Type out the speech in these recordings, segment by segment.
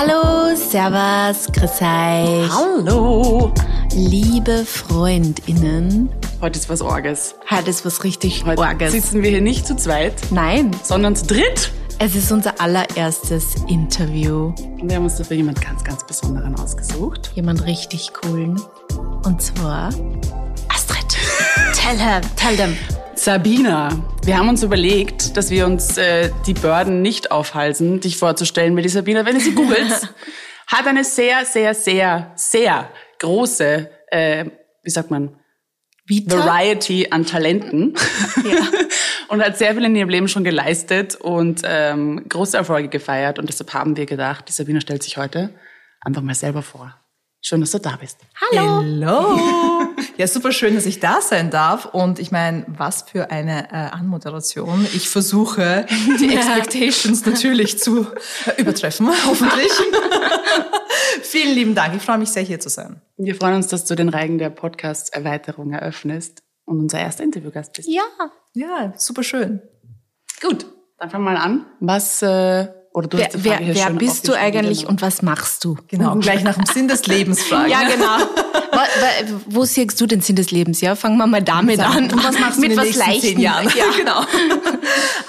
Hallo, Servus, grüß euch. Hallo. Liebe FreundInnen. Heute ist was Orges. Heute ist was richtig Heute Orges. sitzen wir hier nicht zu zweit, Nein, sondern zu dritt. es ist unser allererstes Interview. Und wir haben uns dafür jemand ganz, ganz Besonderen ausgesucht. Jemand richtig coolen. Und zwar Astrid. tell her, tell them. Sabina, wir haben uns überlegt, dass wir uns äh, die Börden nicht aufhalsen, dich vorzustellen, weil die Sabina, wenn du sie googelst, hat eine sehr, sehr, sehr, sehr große, äh, wie sagt man, Vita? Variety an Talenten Ja. und hat sehr viel in ihrem Leben schon geleistet und ähm, große Erfolge gefeiert. Und deshalb haben wir gedacht, die Sabina stellt sich heute einfach mal selber vor. Schön, dass du da bist. Hallo. Hallo. Ja, super schön, dass ich da sein darf. Und ich meine, was für eine äh, Anmoderation. Ich versuche, die Expectations natürlich zu übertreffen, hoffentlich. Vielen lieben Dank. Ich freue mich sehr, hier zu sein. Wir freuen uns, dass du den Reigen der Podcast-Erweiterung eröffnest und unser erster Interviewgast bist. Ja. Ja, super schön. Gut, dann fangen wir mal an. Was, äh, oder du Wer, hast die wer, Frage wer schon bist du eigentlich genau. und was machst du? Genau, und gleich nach dem Sinn des Lebens fragen. Ja, genau. Wa- Wo siehst du den Sinn des Lebens? Ja, fangen wir mal damit an. Und was machst du Mit in den was nächsten zehn Jahren? Ja. genau.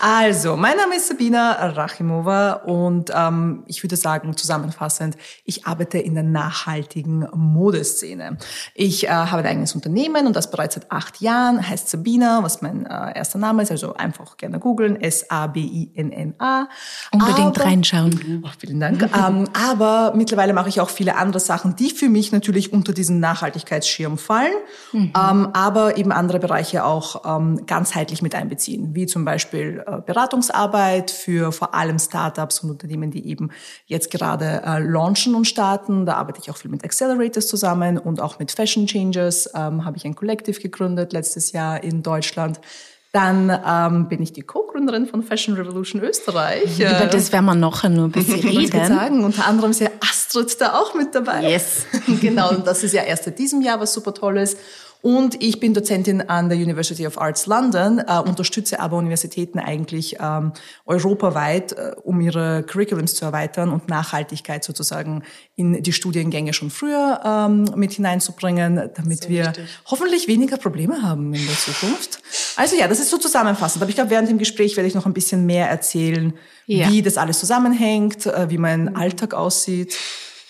Also, mein Name ist Sabina Rachimova und ähm, ich würde sagen, zusammenfassend, ich arbeite in der nachhaltigen Modeszene. Ich äh, habe ein eigenes Unternehmen und das bereits seit acht Jahren, heißt Sabina, was mein äh, erster Name ist, also einfach gerne googeln, S-A-B-I-N-N-A. Unbedingt Reinschauen. Oh, vielen Dank. ähm, aber mittlerweile mache ich auch viele andere Sachen, die für mich natürlich unter diesen Nachhaltigkeitsschirm fallen, ähm, aber eben andere Bereiche auch ähm, ganzheitlich mit einbeziehen, wie zum Beispiel äh, Beratungsarbeit für vor allem Startups und Unternehmen, die eben jetzt gerade äh, launchen und starten. Da arbeite ich auch viel mit Accelerators zusammen und auch mit Fashion Changers. Ähm, habe ich ein Kollektiv gegründet letztes Jahr in Deutschland. Dann ähm, bin ich die Co-Gründerin von Fashion Revolution Österreich. Über das werden wir nachher nur ein bisschen reden. sagen. Unter anderem ist ja Astrid da auch mit dabei. Yes. genau, und das ist ja erst seit diesem Jahr, was super toll ist. Und ich bin Dozentin an der University of Arts London, äh, unterstütze aber Universitäten eigentlich ähm, europaweit, äh, um ihre Curriculums zu erweitern und Nachhaltigkeit sozusagen in die Studiengänge schon früher ähm, mit hineinzubringen, damit Sehr wir wichtig. hoffentlich weniger Probleme haben in der Zukunft. Also ja, das ist so zusammenfassend. Aber ich glaube, während dem Gespräch werde ich noch ein bisschen mehr erzählen, Ja. wie das alles zusammenhängt, äh, wie mein Alltag aussieht,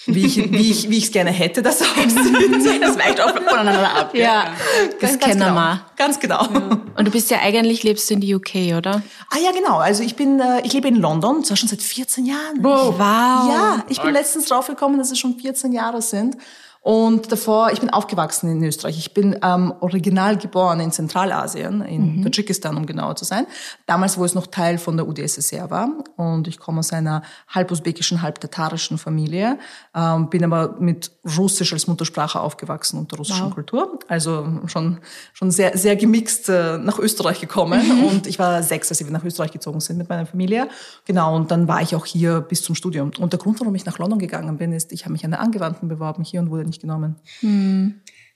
wie ich wie ich wie ich es gerne hätte, dass er aussieht. Das weicht auch voneinander ab. Ja, das Ganz kennen genau. wir. Ganz genau. Und du bist ja eigentlich, lebst du in die UK, oder? Ah ja, genau. Also ich bin äh, ich lebe in London, zwar schon seit 14 Jahren. Wow. Wow. Ja, ich bin letztens draufgekommen, dass es schon 14 Jahre sind. Und davor, ich bin aufgewachsen in Österreich. Ich bin ähm, original geboren in Zentralasien, in Tadschikistan, um genauer zu sein. Damals, wo es noch Teil von der UdSSR war. Und ich komme aus einer halb usbekischen, halb tatarischen Familie. Ähm, bin aber mit Russisch als Muttersprache aufgewachsen und der russischen Kultur. Also schon, schon sehr, sehr gemixt äh, nach Österreich gekommen. Und ich war sechs, als wir nach Österreich gezogen sind mit meiner Familie. Genau, und dann war ich auch hier bis zum Studium. Und der Grund, warum ich nach London gegangen bin, ist, ich habe mich an der Angewandten beworben hier und wurde nicht genommen.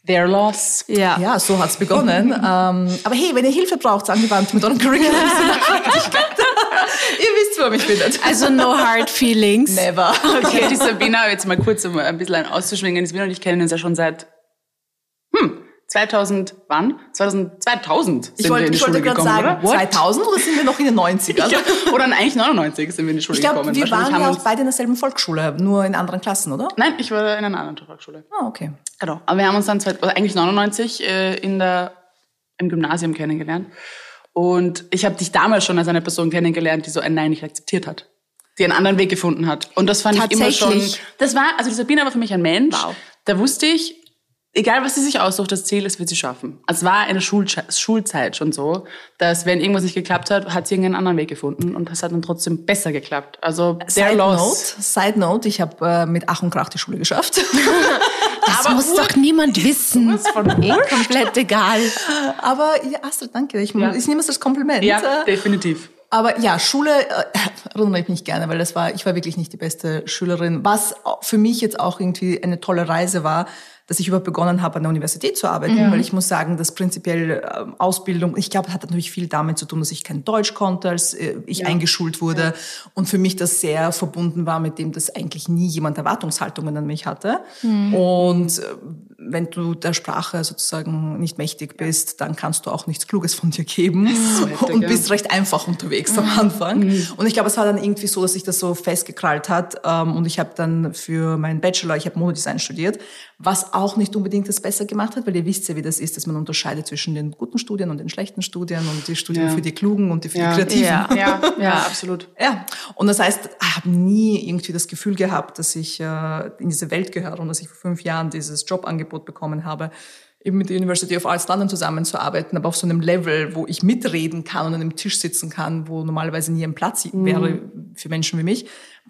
Their loss. Ja. Ja, so hat's begonnen. ähm, aber hey, wenn ihr Hilfe braucht, angewandt mit eurem Curriculum, ihr wisst, wo ihr mich findet. Also no hard feelings. Never. Okay, die Sabina, jetzt mal kurz um ein bisschen auszuschwingen. Die Sabina und ich kennen uns ja schon seit, hm, 2000, wann? 2000, 2000 sind Ich wir wollte, in die Schule gerade gekommen, sagen, oder? 2000 oder sind wir noch in den 90ern? Ja, oder eigentlich 99 sind wir in die Schule Ich glaube, gekommen. wir waren ja auch beide in derselben Volksschule, nur in anderen Klassen, oder? Nein, ich war in einer anderen Volksschule. Ah, okay. Genau. Aber wir haben uns dann zwei, oder eigentlich 99 äh, in der, im Gymnasium kennengelernt. Und ich habe dich damals schon als eine Person kennengelernt, die so ein Nein nicht akzeptiert hat. Die einen anderen Weg gefunden hat. Und das fand ich immer schon. Das war, also die Sabine war für mich ein Mensch. Wow. Da wusste ich, egal was sie sich aussucht, das Ziel, das wird sie schaffen. Also Es war in der Schulzei- Schulzeit schon so, dass wenn irgendwas nicht geklappt hat, hat sie irgendeinen anderen Weg gefunden und das hat dann trotzdem besser geklappt. Also der Side Loss. Note, Side Note, ich habe äh, mit Ach und Krach die Schule geschafft. Das Aber muss Ur- doch niemand wissen. Was von Eh komplett egal. Aber ja, Astrid, danke. Ich, Ja. ich nehme es als Kompliment. Ja, Äh, definitiv. Aber ja, Schule äh, erinnere ich mich gerne, weil das war, ich war wirklich nicht die beste Schülerin. Was für mich jetzt auch irgendwie eine tolle Reise war, dass ich überhaupt begonnen habe, an der Universität zu arbeiten, ja. weil ich muss sagen, dass prinzipiell äh, Ausbildung, ich glaube, hat natürlich viel damit zu tun, dass ich kein Deutsch konnte, als äh, ich ja. eingeschult wurde ja. und für mich das sehr verbunden war mit dem, dass eigentlich nie jemand Erwartungshaltungen an mich hatte. Mhm. Und äh, wenn du der Sprache sozusagen nicht mächtig bist, dann kannst du auch nichts Kluges von dir geben und bist recht einfach unterwegs am Anfang. Mhm. Und ich glaube, es war dann irgendwie so, dass sich das so festgekrallt hat ähm, und ich habe dann für meinen Bachelor, ich habe Modedesign studiert, was auch nicht unbedingt das besser gemacht hat, weil ihr wisst ja, wie das ist, dass man unterscheidet zwischen den guten Studien und den schlechten Studien und die Studien ja. für die Klugen und die für ja. die Kreativen. Ja, ja, ja absolut. Ja, und das heißt, ich habe nie irgendwie das Gefühl gehabt, dass ich äh, in diese Welt gehöre und dass ich vor fünf Jahren dieses Jobangebot bekommen habe, eben mit der University of Arts London zusammenzuarbeiten, aber auf so einem Level, wo ich mitreden kann und an einem Tisch sitzen kann, wo normalerweise nie ein Platz mhm. wäre für Menschen wie mich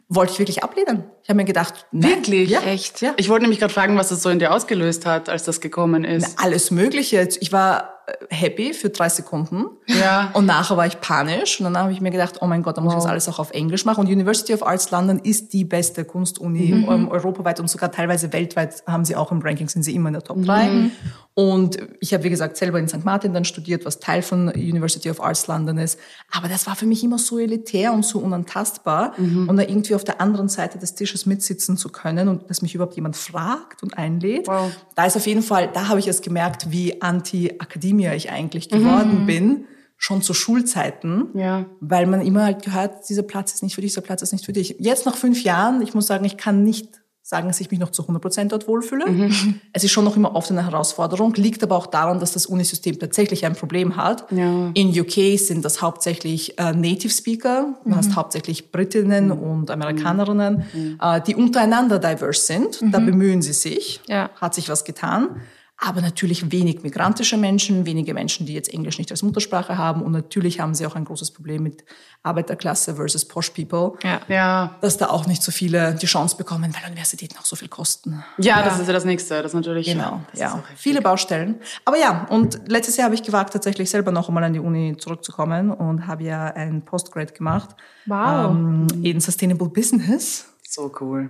wollte ich wirklich ablehnen. Ich habe mir gedacht, nein. wirklich, ja, echt. Ja. Ich wollte nämlich gerade fragen, was das so in dir ausgelöst hat, als das gekommen ist. Na, alles Mögliche. Ich war äh, happy für drei Sekunden. Ja. Und nachher war ich panisch. Und dann habe ich mir gedacht, oh mein Gott, da muss wow. ich das alles auch auf Englisch machen. Und University of Arts London ist die beste Kunstuni mhm. europaweit und sogar teilweise weltweit haben sie auch im Ranking, sind sie immer in der Top 3. Mhm. Und ich habe, wie gesagt, selber in St. Martin dann studiert, was Teil von University of Arts London ist. Aber das war für mich immer so elitär und so unantastbar. Mhm. Und da irgendwie auf der anderen Seite des Tisches mitsitzen zu können und dass mich überhaupt jemand fragt und einlädt. Wow. Da ist auf jeden Fall, da habe ich es gemerkt, wie anti-Academia ich eigentlich geworden mhm. bin schon zu Schulzeiten, ja. weil man immer halt gehört, dieser Platz ist nicht für dich, dieser Platz ist nicht für dich. Jetzt nach fünf Jahren, ich muss sagen, ich kann nicht sagen, dass ich mich noch zu 100 Prozent dort wohlfühle. Mhm. Es ist schon noch immer oft eine Herausforderung, liegt aber auch daran, dass das Unisystem tatsächlich ein Problem hat. Ja. In UK sind das hauptsächlich äh, Native Speaker, du mhm. hast hauptsächlich Britinnen mhm. und Amerikanerinnen, mhm. äh, die untereinander diverse sind. Da mhm. bemühen sie sich, ja. hat sich was getan aber natürlich wenig migrantische Menschen, wenige Menschen, die jetzt Englisch nicht als Muttersprache haben. Und natürlich haben sie auch ein großes Problem mit Arbeiterklasse versus Posh People. Ja. ja. Dass da auch nicht so viele die Chance bekommen, weil Universitäten auch so viel kosten. Ja, ja. das ist ja das Nächste. Das ist natürlich. Genau, ja. Viele Baustellen. Aber ja, und letztes Jahr habe ich gewagt, tatsächlich selber noch einmal an die Uni zurückzukommen und habe ja ein Postgrad gemacht. Wow. Ähm, in Sustainable Business. So cool.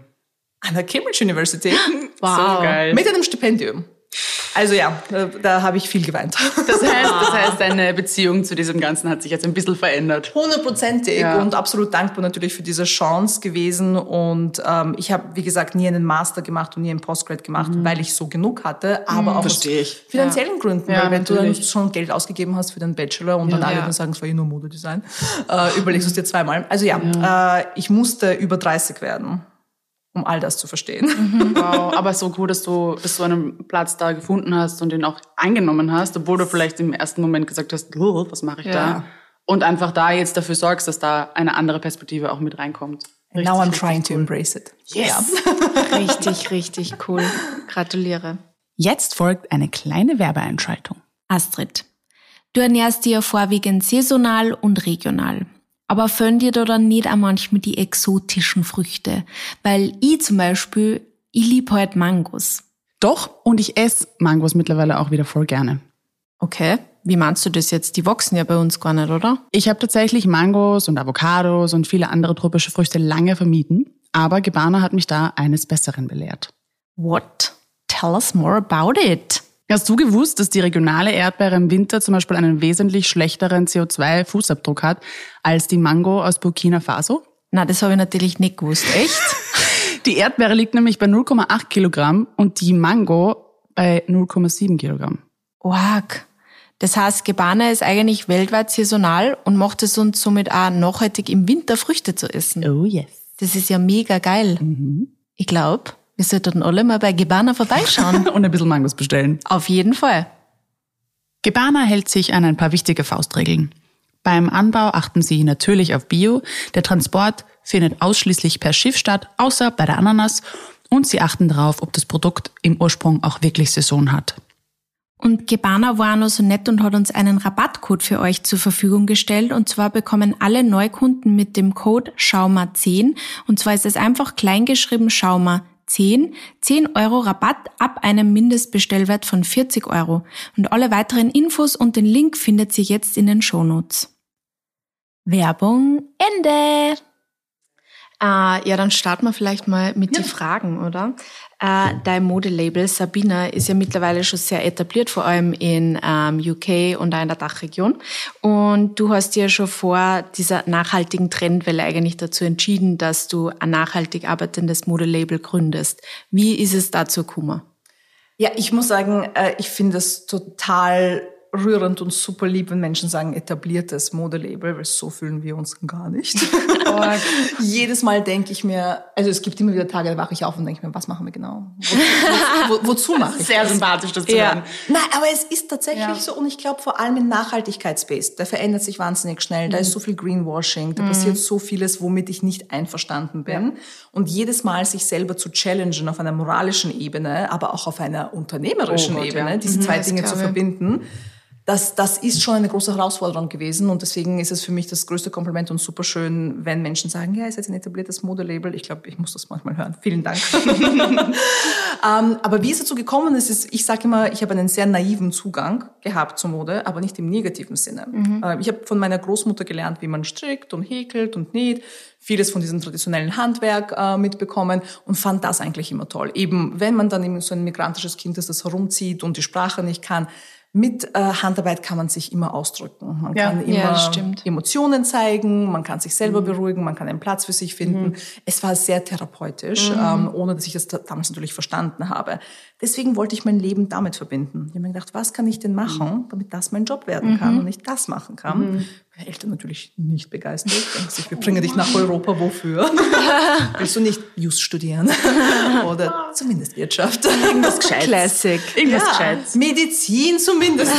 An der Cambridge University. Wow. So geil. Mit einem Stipendium. Also ja, da, da habe ich viel geweint. Das heißt, das heißt, deine Beziehung zu diesem Ganzen hat sich jetzt ein bisschen verändert. Hundertprozentig ja. und absolut dankbar natürlich für diese Chance gewesen. Und ähm, ich habe, wie gesagt, nie einen Master gemacht und nie einen Postgrad gemacht, mhm. weil ich so genug hatte, aber mhm, auch aus finanziellen ja. Gründen. Ja, weil wenn natürlich. du dann schon Geld ausgegeben hast für den Bachelor und dann alle dann sagen, es war ja nur Modedesign, äh, überlegst du es dir zweimal. Also ja, äh, ich musste über 30 werden um all das zu verstehen. Mhm. Wow, aber so cool, dass du, dass du einen Platz da gefunden hast und den auch eingenommen hast, obwohl du vielleicht im ersten Moment gesagt hast, was mache ich ja. da? Und einfach da jetzt dafür sorgst, dass da eine andere Perspektive auch mit reinkommt. Richtig, Now I'm trying cool. to embrace it. Yes. Ja. richtig, richtig cool. Gratuliere. Jetzt folgt eine kleine Werbeeinschaltung. Astrid, du ernährst dir vorwiegend saisonal und regional. Aber füllen dir da dann nicht auch manchmal die exotischen Früchte? Weil ich zum Beispiel, ich lieb halt Mangos. Doch, und ich esse Mangos mittlerweile auch wieder voll gerne. Okay. Wie meinst du das jetzt? Die wachsen ja bei uns gar nicht, oder? Ich habe tatsächlich Mangos und Avocados und viele andere tropische Früchte lange vermieden, aber Gebana hat mich da eines Besseren belehrt. What? Tell us more about it. Hast du gewusst, dass die regionale Erdbeere im Winter zum Beispiel einen wesentlich schlechteren CO2-Fußabdruck hat als die Mango aus Burkina Faso? Na, das habe ich natürlich nicht gewusst. Echt? die Erdbeere liegt nämlich bei 0,8 Kilogramm und die Mango bei 0,7 Kilogramm. Org. Das heißt, Gebana ist eigentlich weltweit saisonal und macht es uns somit auch nachhaltig im Winter Früchte zu essen. Oh yes. Das ist ja mega geil. Mhm. Ich glaube, wir sollten alle mal bei Gebana vorbeischauen. Und ein bisschen Mangos bestellen. Auf jeden Fall. Gebana hält sich an ein paar wichtige Faustregeln. Beim Anbau achten Sie natürlich auf Bio. Der Transport findet ausschließlich per Schiff statt, außer bei der Ananas. Und Sie achten darauf, ob das Produkt im Ursprung auch wirklich Saison hat. Und Gebana war noch so nett und hat uns einen Rabattcode für euch zur Verfügung gestellt. Und zwar bekommen alle Neukunden mit dem Code Schauma10. Und zwar ist es einfach kleingeschrieben Schauma 10 10 Euro Rabatt ab einem Mindestbestellwert von 40 Euro. Und alle weiteren Infos und den Link findet ihr jetzt in den Shownotes. Werbung Ende. Äh, ja, dann starten wir vielleicht mal mit ja. den Fragen, oder? Äh, dein Modelabel Sabina ist ja mittlerweile schon sehr etabliert, vor allem in ähm, UK und auch in der Dachregion. Und du hast dir schon vor dieser nachhaltigen Trendwelle eigentlich dazu entschieden, dass du ein nachhaltig arbeitendes Modelabel gründest. Wie ist es dazu gekommen? Ja, ich muss sagen, äh, ich finde es total rührend und super lieb, wenn Menschen sagen, etabliertes Modelabel, weil so fühlen wir uns gar nicht. Jedes Mal denke ich mir, also es gibt immer wieder Tage, da wache ich auf und denke mir, was machen wir genau? Wo, wo, wo, wozu mache ich Sehr das? sympathisch, das zu ja. hören. Nein, aber es ist tatsächlich ja. so und ich glaube vor allem im Nachhaltigkeitsspace, der verändert sich wahnsinnig schnell, da ist so viel Greenwashing, da mhm. passiert so vieles, womit ich nicht einverstanden bin. Ja. Und jedes Mal sich selber zu challengen auf einer moralischen Ebene, aber auch auf einer unternehmerischen oh Gott, Ebene, diese mhm, zwei Dinge zu verbinden, das, das ist schon eine große Herausforderung gewesen und deswegen ist es für mich das größte Kompliment und super schön, wenn Menschen sagen, ja, ist jetzt ein etabliertes Modelabel. Ich glaube, ich muss das manchmal hören. Vielen Dank. ähm, aber wie es dazu gekommen ist, ist, ich sage immer, ich habe einen sehr naiven Zugang gehabt zur Mode, aber nicht im negativen Sinne. Mhm. Äh, ich habe von meiner Großmutter gelernt, wie man strickt und häkelt und näht vieles von diesem traditionellen Handwerk äh, mitbekommen und fand das eigentlich immer toll. Eben, wenn man dann eben so ein migrantisches Kind ist, das herumzieht und die Sprache nicht kann, mit äh, Handarbeit kann man sich immer ausdrücken. Man ja, kann immer ja, Emotionen zeigen, man kann sich selber mhm. beruhigen, man kann einen Platz für sich finden. Mhm. Es war sehr therapeutisch, mhm. ähm, ohne dass ich das damals natürlich verstanden habe. Deswegen wollte ich mein Leben damit verbinden. Ich habe mir gedacht, was kann ich denn machen, damit das mein Job werden kann mhm. und ich das machen kann. Mhm. Meine Eltern natürlich nicht begeistert. Denken sich, wir bringen dich nach Europa, wofür? Willst du nicht Just studieren? Oder zumindest Wirtschaft. Irgendwas Gescheites. Classic. Irgendwas ja, Gescheites. Medizin zumindest.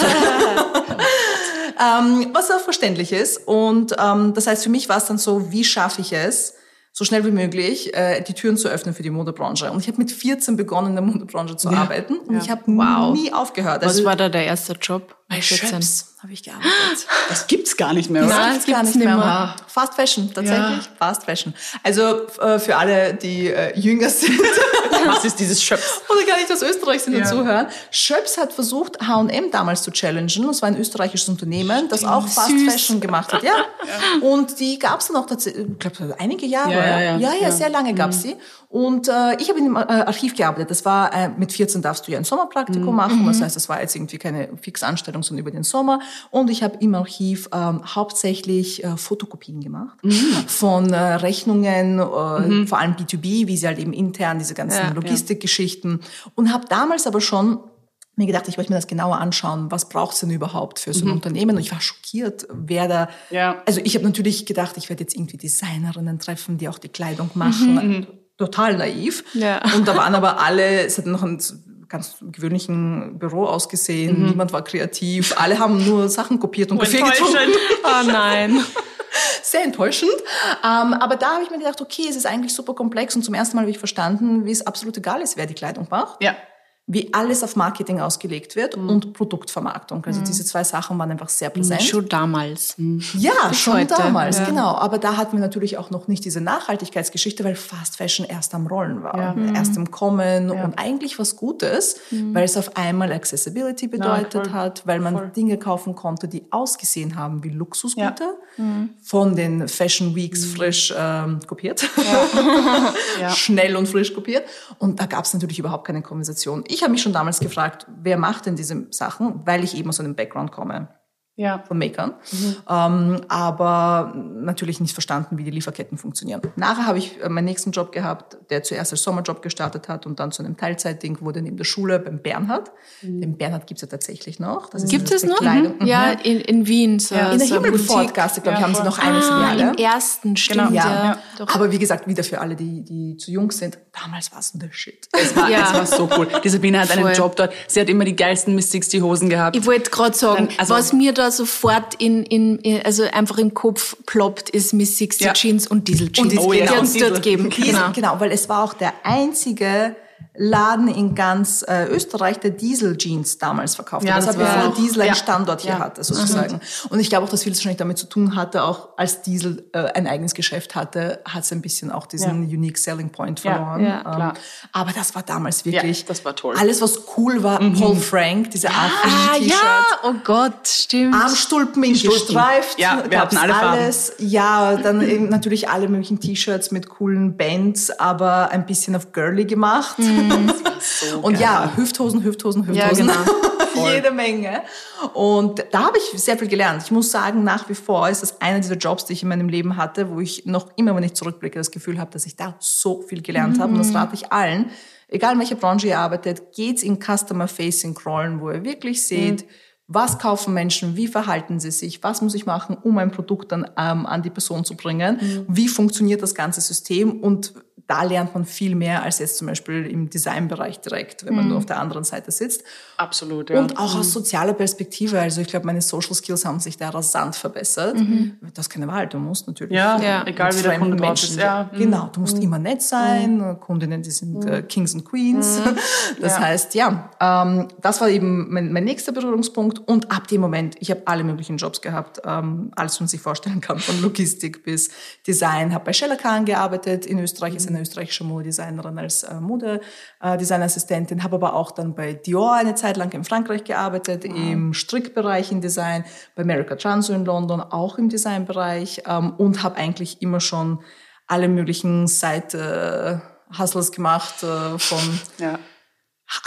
ähm, was auch verständlich ist. Und ähm, das heißt, für mich war es dann so, wie schaffe ich es, so schnell wie möglich äh, die Türen zu öffnen für die Modebranche. Und ich habe mit 14 begonnen, in der Modebranche zu ja. arbeiten. Und ja. ich habe wow. nie aufgehört. Was also, war da der erste Job? Bei Schöps habe ich gearbeitet. Das gibt's gar nicht mehr, oder? Nein, das gibt's gar nicht mehr. mehr. Fast Fashion, tatsächlich. Ja. Fast Fashion. Also äh, für alle, die äh, jünger sind. Was ist dieses Schöps? Oder gar nicht aus Österreich sind ja. und zuhören. Schöps hat versucht, H&M damals zu challengen. Das war ein österreichisches Unternehmen, das auch Fast Süß. Fashion gemacht hat. Ja. ja. Und die gab's dann auch tatsächlich, ich glaube, einige Jahre. Ja, ja, ja. ja, sehr lange gab's mhm. sie. Und äh, ich habe in dem äh, Archiv gearbeitet. Das war, äh, mit 14 darfst du ja ein Sommerpraktikum mhm. machen. Das mhm. heißt, das war jetzt irgendwie keine fixe Anstellung, sondern über den Sommer. Und ich habe im Archiv ähm, hauptsächlich äh, Fotokopien gemacht mhm. von äh, Rechnungen, äh, mhm. vor allem B2B, wie sie halt eben intern diese ganzen ja, Logistikgeschichten. Ja. Und habe damals aber schon mir gedacht, ich möchte mir das genauer anschauen. Was braucht's denn überhaupt für so ein mhm. Unternehmen? Und ich war schockiert, wer da. Ja. Also ich habe natürlich gedacht, ich werde jetzt irgendwie Designerinnen treffen, die auch die Kleidung machen. Mhm. mhm. Total naiv. Ja. Und da waren aber alle, es hat noch ein ganz gewöhnlichen Büro ausgesehen. Mhm. Niemand war kreativ. Alle haben nur Sachen kopiert und Kaffee getrunken. Oh nein. Sehr enttäuschend. Ähm, aber da habe ich mir gedacht, okay, es ist eigentlich super komplex und zum ersten Mal habe ich verstanden, wie es absolut egal ist, wer die Kleidung macht. Ja wie alles auf Marketing ausgelegt wird mhm. und Produktvermarktung. Also mhm. diese zwei Sachen waren einfach sehr präsent. Schon damals. Mhm. Ja, Bis schon heute. damals, ja. genau. Aber da hatten wir natürlich auch noch nicht diese Nachhaltigkeitsgeschichte, weil Fast Fashion erst am Rollen war, ja. erst im Kommen ja. und eigentlich was Gutes, mhm. weil es auf einmal Accessibility bedeutet hat, weil man voll. Dinge kaufen konnte, die ausgesehen haben wie Luxusgüter, mhm. von den Fashion Weeks mhm. frisch ähm, kopiert, schnell und frisch kopiert. Und da gab es natürlich überhaupt keine Konversation ich habe mich schon damals gefragt, wer macht denn diese Sachen, weil ich eben aus einem Background komme ja. von Makern, mhm. ähm, aber natürlich nicht verstanden, wie die Lieferketten funktionieren. Nachher habe ich äh, meinen nächsten Job gehabt, der zuerst als Sommerjob gestartet hat und dann zu einem Teilzeitding wurde neben der Schule beim Bernhard. Mhm. Den Bernhard gibt's ja tatsächlich noch. gibt es noch? Mhm. Ja, in, in Wien. So, ja. In der so Himmelfortgasse, glaube ich, ja, haben sie noch eine ah, Filiale. Im ersten, stimmt. Genau. Ja. ja. Aber wie gesagt, wieder für alle, die, die zu jung sind, damals war es the shit. Es war, es war so cool. Die Sabine hat Voll. einen Job dort. Sie hat immer die geilsten Miss Sixty Hosen gehabt. Ich wollte gerade sagen, dann, also, was mir da sofort in, in, also einfach im Kopf ploppt, ist Miss Sixty ja. Jeans und Diesel Jeans. Und oh, ja. Die hat es dort geben. Genau. genau, weil es war auch der einzige Laden in ganz äh, Österreich, der Diesel Jeans damals verkauft Ja, hat. das Das hat war bevor Diesel einen ja. Standort hier Ja. hatte, sozusagen. Und ich glaube auch, dass vieles wahrscheinlich damit zu tun hatte, auch als Diesel äh, ein eigenes Geschäft hatte, hat es ein bisschen auch diesen unique selling point Ja, verloren. ja, Ähm, klar. aber das war damals wirklich, Ja, das war toll. alles was cool war, Paul Frank, diese Art Ah, T-Shirts. ja, oh Gott, stimmt. Armstulpen in gestreift. Ja, wir hatten alle Farben. alles. Ja, dann eben natürlich alle möglichen T-Shirts mit coolen Bands, aber ein bisschen auf girly gemacht. und ja, Hüfthosen, Hüfthosen, Ja, Hüfthosen. genau. Jede Menge. Und da habe ich sehr viel gelernt. Ich muss sagen, nach wie vor ist das einer dieser Jobs, die ich in meinem Leben hatte, wo ich noch immer, wenn ich zurückblicke, das Gefühl habe, dass ich da so viel gelernt habe. Und das rate ich allen. Egal in welcher Branche ihr arbeitet, geht's in Customer-Facing-Rollen, wo ihr wirklich seht, was kaufen Menschen, wie verhalten sie sich, was muss ich machen, um ein Produkt dann ähm, an die Person zu bringen, wie funktioniert das ganze System und da lernt man viel mehr als jetzt zum Beispiel im Designbereich direkt, wenn man nur auf der anderen Seite sitzt. Absolut, ja. Und auch aus sozialer Perspektive. Also ich glaube, meine Social Skills haben sich da rasant verbessert. Du hast keine Wahl, du musst natürlich. Ja, Ja. egal wie der Kunde Menschen- ist. Ja. Genau, du musst immer nett sein. Kundinnen, die sind äh, Kings und Queens. Das Ja. heißt, ja, ähm, das war eben mein, mein nächster Berührungspunkt. Und ab dem Moment, ich habe alle möglichen Jobs gehabt, ähm, alles, was man sich vorstellen kann, von Logistik bis Design. Habe bei Sheila Kahn gearbeitet. In Österreich ist eine österreichische Modedesignerin als äh, Modedesignassistentin. Habe aber auch dann bei Dior eine Zeit lang in Frankreich gearbeitet, im Strickbereich in Design, bei America Transo in London auch im Designbereich ähm, und habe eigentlich immer schon alle möglichen Side-Hustles gemacht, äh, von ja.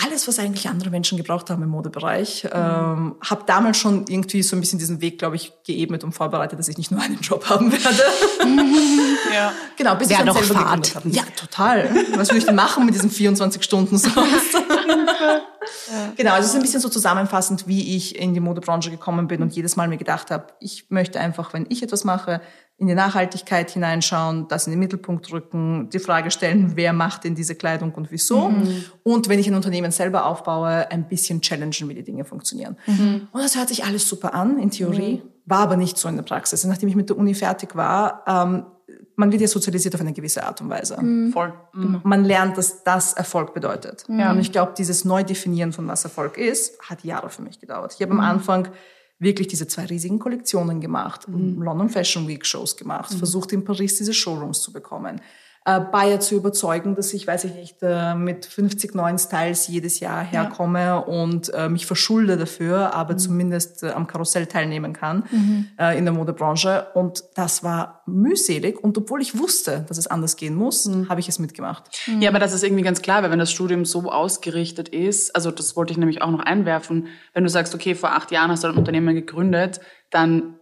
Alles, was eigentlich andere Menschen gebraucht haben im Modebereich. Ähm, habe damals schon irgendwie so ein bisschen diesen Weg, glaube ich, geebnet und vorbereitet, dass ich nicht nur einen Job haben werde. ja. genau, bis Wär ich dann selber Fahrt. habe. Ja, total. Was würde ich denn machen mit diesen 24 Stunden sonst? Genau, also es ist ein bisschen so zusammenfassend, wie ich in die Modebranche gekommen bin und jedes Mal mir gedacht habe, ich möchte einfach, wenn ich etwas mache, in die Nachhaltigkeit hineinschauen, das in den Mittelpunkt rücken, die Frage stellen, wer macht denn diese Kleidung und wieso? Und wenn ich ein Unternehmen selber aufbaue, ein bisschen challengen, wie die Dinge funktionieren. Und das hört sich alles super an, in Theorie, war aber nicht so in der Praxis. Und nachdem ich mit der Uni fertig war, ähm, man wird ja sozialisiert auf eine gewisse Art und Weise. Voll. Mhm. Man lernt, dass das Erfolg bedeutet. Ja. Und ich glaube, dieses Neudefinieren von was Erfolg ist, hat Jahre für mich gedauert. Ich habe Mhm. am Anfang wirklich diese zwei riesigen Kollektionen gemacht, Mhm. London Fashion Week Shows gemacht, versucht in Paris diese Showrooms zu bekommen, äh, Bayer zu überzeugen, dass ich, weiß ich nicht, äh, mit 50 neuen Styles jedes Jahr herkomme und äh, mich verschulde dafür, aber Mhm. zumindest äh, am Karussell teilnehmen kann äh, in der Modebranche. Und das war mühselig. Und obwohl ich wusste, dass es anders gehen muss, Mhm. habe ich es mitgemacht. Ja, aber das ist irgendwie ganz klar, weil wenn das Studium so ausgerichtet ist, also das wollte ich nämlich auch noch einwerfen, wenn du sagst, okay, vor acht Jahren hast du ein Unternehmen gegründet, dann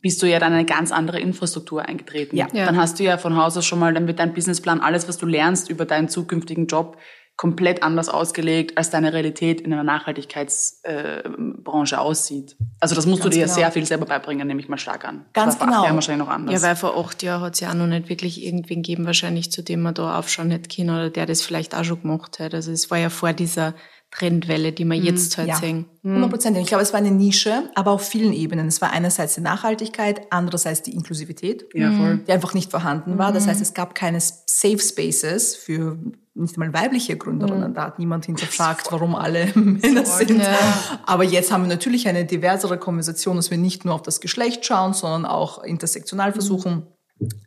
bist du ja dann eine ganz andere Infrastruktur eingetreten. Ja. Ja. Dann hast du ja von Haus aus schon mal, dann wird dein Businessplan, alles, was du lernst über deinen zukünftigen Job, komplett anders ausgelegt, als deine Realität in einer Nachhaltigkeitsbranche äh, aussieht. Also das musst Ganz du dir genau. sehr viel selber beibringen, nehme ich mal stark an. Ganz das war vor genau. acht Jahren wahrscheinlich noch anders. Ja, weil vor acht Jahren hat es ja auch noch nicht wirklich irgendwen gegeben, wahrscheinlich, zu dem man da aufschauen hätte können oder der das vielleicht auch schon gemacht hat. Also es war ja vor dieser Trendwelle, die wir jetzt halt Ja, sehen. 100 Prozent. Ich glaube, es war eine Nische, aber auf vielen Ebenen. Es war einerseits die Nachhaltigkeit, andererseits die Inklusivität, Ja, voll. die einfach nicht vorhanden war. Das heißt, es gab keine Safe Spaces für nicht einmal weibliche Gründerinnen. Da hat niemand hinterfragt, warum alle Männer sind. Aber jetzt haben wir natürlich eine diversere Konversation, dass wir nicht nur auf das Geschlecht schauen, sondern auch intersektional versuchen,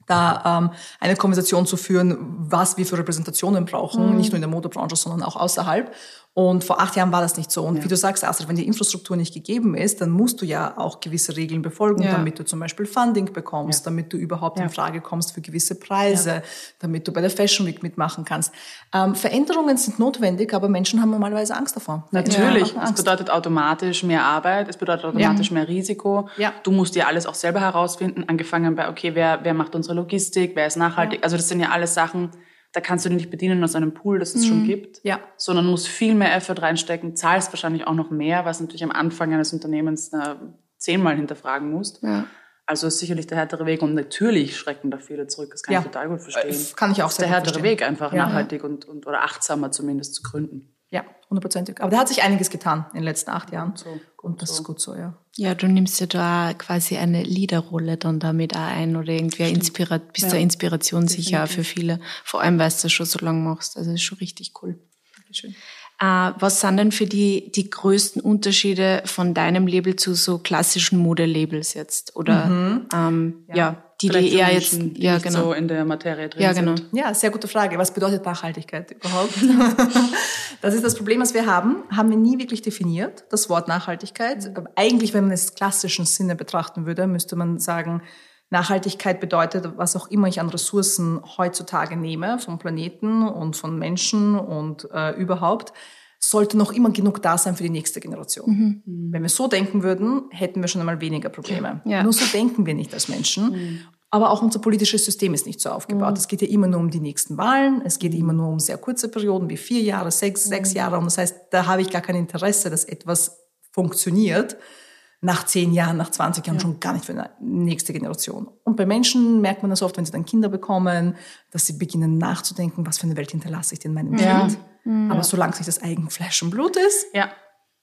da ähm, eine Konversation zu führen, was wir für Repräsentationen brauchen, nicht nur in der Modebranche, sondern auch außerhalb. Und vor acht Jahren war das nicht so. Und wie du sagst, Astrid, wenn die Infrastruktur nicht gegeben ist, dann musst du ja auch gewisse Regeln befolgen, Ja. damit du zum Beispiel Funding bekommst, damit du überhaupt in Frage kommst für gewisse Preise, damit du bei der Fashion Week mitmachen kannst. Ähm, Veränderungen sind notwendig, aber Menschen haben normalerweise Angst davor. Natürlich. Es bedeutet automatisch mehr Arbeit, es bedeutet automatisch mehr Risiko. Ja. Du musst dir alles auch selber herausfinden, angefangen bei, okay, wer, wer macht unsere Logistik, wer ist nachhaltig. Also das sind ja alles Sachen, da kannst du dich nicht bedienen aus einem Pool, das es schon gibt, Ja. sondern musst viel mehr Effort reinstecken, zahlst wahrscheinlich auch noch mehr, was natürlich am Anfang eines Unternehmens äh, zehnmal hinterfragen musst. Ja. Also ist sicherlich der härtere Weg und natürlich schrecken da viele zurück. Das kann Ja. ich total gut verstehen. Äh, kann ich auch das ist sehr der härtere verstehen. Weg, einfach Ja. nachhaltig und, und oder achtsamer zumindest zu gründen. Ja, hundertprozentig. Aber da hat sich einiges getan in den letzten acht Jahren. So, Und das ist gut so, ja. Ja, du nimmst ja da quasi eine Leaderrolle dann damit auch ein oder irgendwie Inspira bist Ja. da Inspiration sicher für viele. Vor allem, weil du das schon so lange machst. Also das ist schon richtig cool. Dankeschön. Äh, was sind denn für die die größten Unterschiede von deinem Label zu so klassischen Modelabels jetzt? Oder mhm. ähm, ja. ja. Die, die eher jetzt die ja, genau. so in der Materie drin ja, genau. sind. Ja, sehr gute Frage. Was bedeutet Nachhaltigkeit überhaupt? das ist das Problem, was wir haben. Haben wir nie wirklich definiert, das Wort Nachhaltigkeit. Mhm. Eigentlich, wenn man es klassischen Sinne betrachten würde, müsste man sagen, Nachhaltigkeit bedeutet, was auch immer ich an Ressourcen heutzutage nehme, vom Planeten und von Menschen und äh, überhaupt, sollte noch immer genug da sein für die nächste Generation. Mhm. Wenn wir so denken würden, hätten wir schon einmal weniger Probleme. Ja. Nur so denken wir nicht als Menschen. Mhm. Aber auch unser politisches System ist nicht so aufgebaut. Mhm. Es geht ja immer nur um die nächsten Wahlen. Es geht immer nur um sehr kurze Perioden wie vier Jahre, sechs, sechs mhm. Jahre. Und das heißt, da habe ich gar kein Interesse, dass etwas funktioniert, nach zehn Jahren, nach 20 Jahren ja. schon gar nicht für eine nächste Generation. Und bei Menschen merkt man das oft, wenn sie dann Kinder bekommen, dass sie beginnen nachzudenken, was für eine Welt hinterlasse ich denn meinem ja. Kind. Mhm. Aber solange es nicht das eigen Fleisch und Blut ist, ja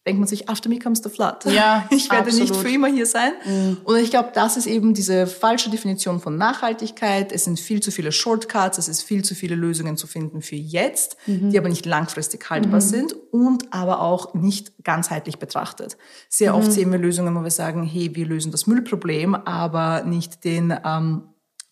denkt man sich, after me comes the flood. Ja, ich werde absolut. nicht für immer hier sein. Mhm. Und ich glaube, das ist eben diese falsche Definition von Nachhaltigkeit. Es sind viel zu viele Shortcuts, es ist viel zu viele Lösungen zu finden für jetzt, mhm. die aber nicht langfristig haltbar mhm. sind und aber auch nicht ganzheitlich betrachtet. Sehr oft mhm. sehen wir Lösungen, wo wir sagen, hey, wir lösen das Müllproblem, aber nicht den ähm,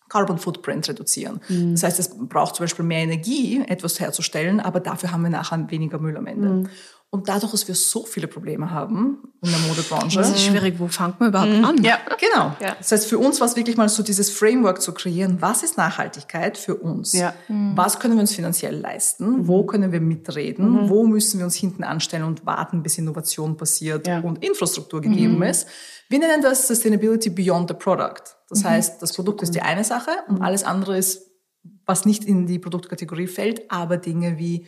Carbon Footprint reduzieren. Mhm. Das heißt, es braucht zum Beispiel mehr Energie, etwas herzustellen, aber dafür haben wir nachher weniger Müll am Ende. Mhm. Und dadurch, dass wir so viele Probleme haben in der Modebranche. Das ist schwierig. Wo fängt man überhaupt mhm. an? Ja, genau. Ja. Das heißt, für uns war es wirklich mal so dieses Framework zu kreieren. Was ist Nachhaltigkeit für uns? Ja. Mhm. Was können wir uns finanziell leisten? Wo können wir mitreden? Mhm. Wo müssen wir uns hinten anstellen und warten, bis Innovation passiert ja. und Infrastruktur gegeben mhm. ist? Wir nennen das Sustainability Beyond the Product. Das mhm. heißt, das Produkt ist die eine Sache und alles andere ist, was nicht in die Produktkategorie fällt, aber Dinge wie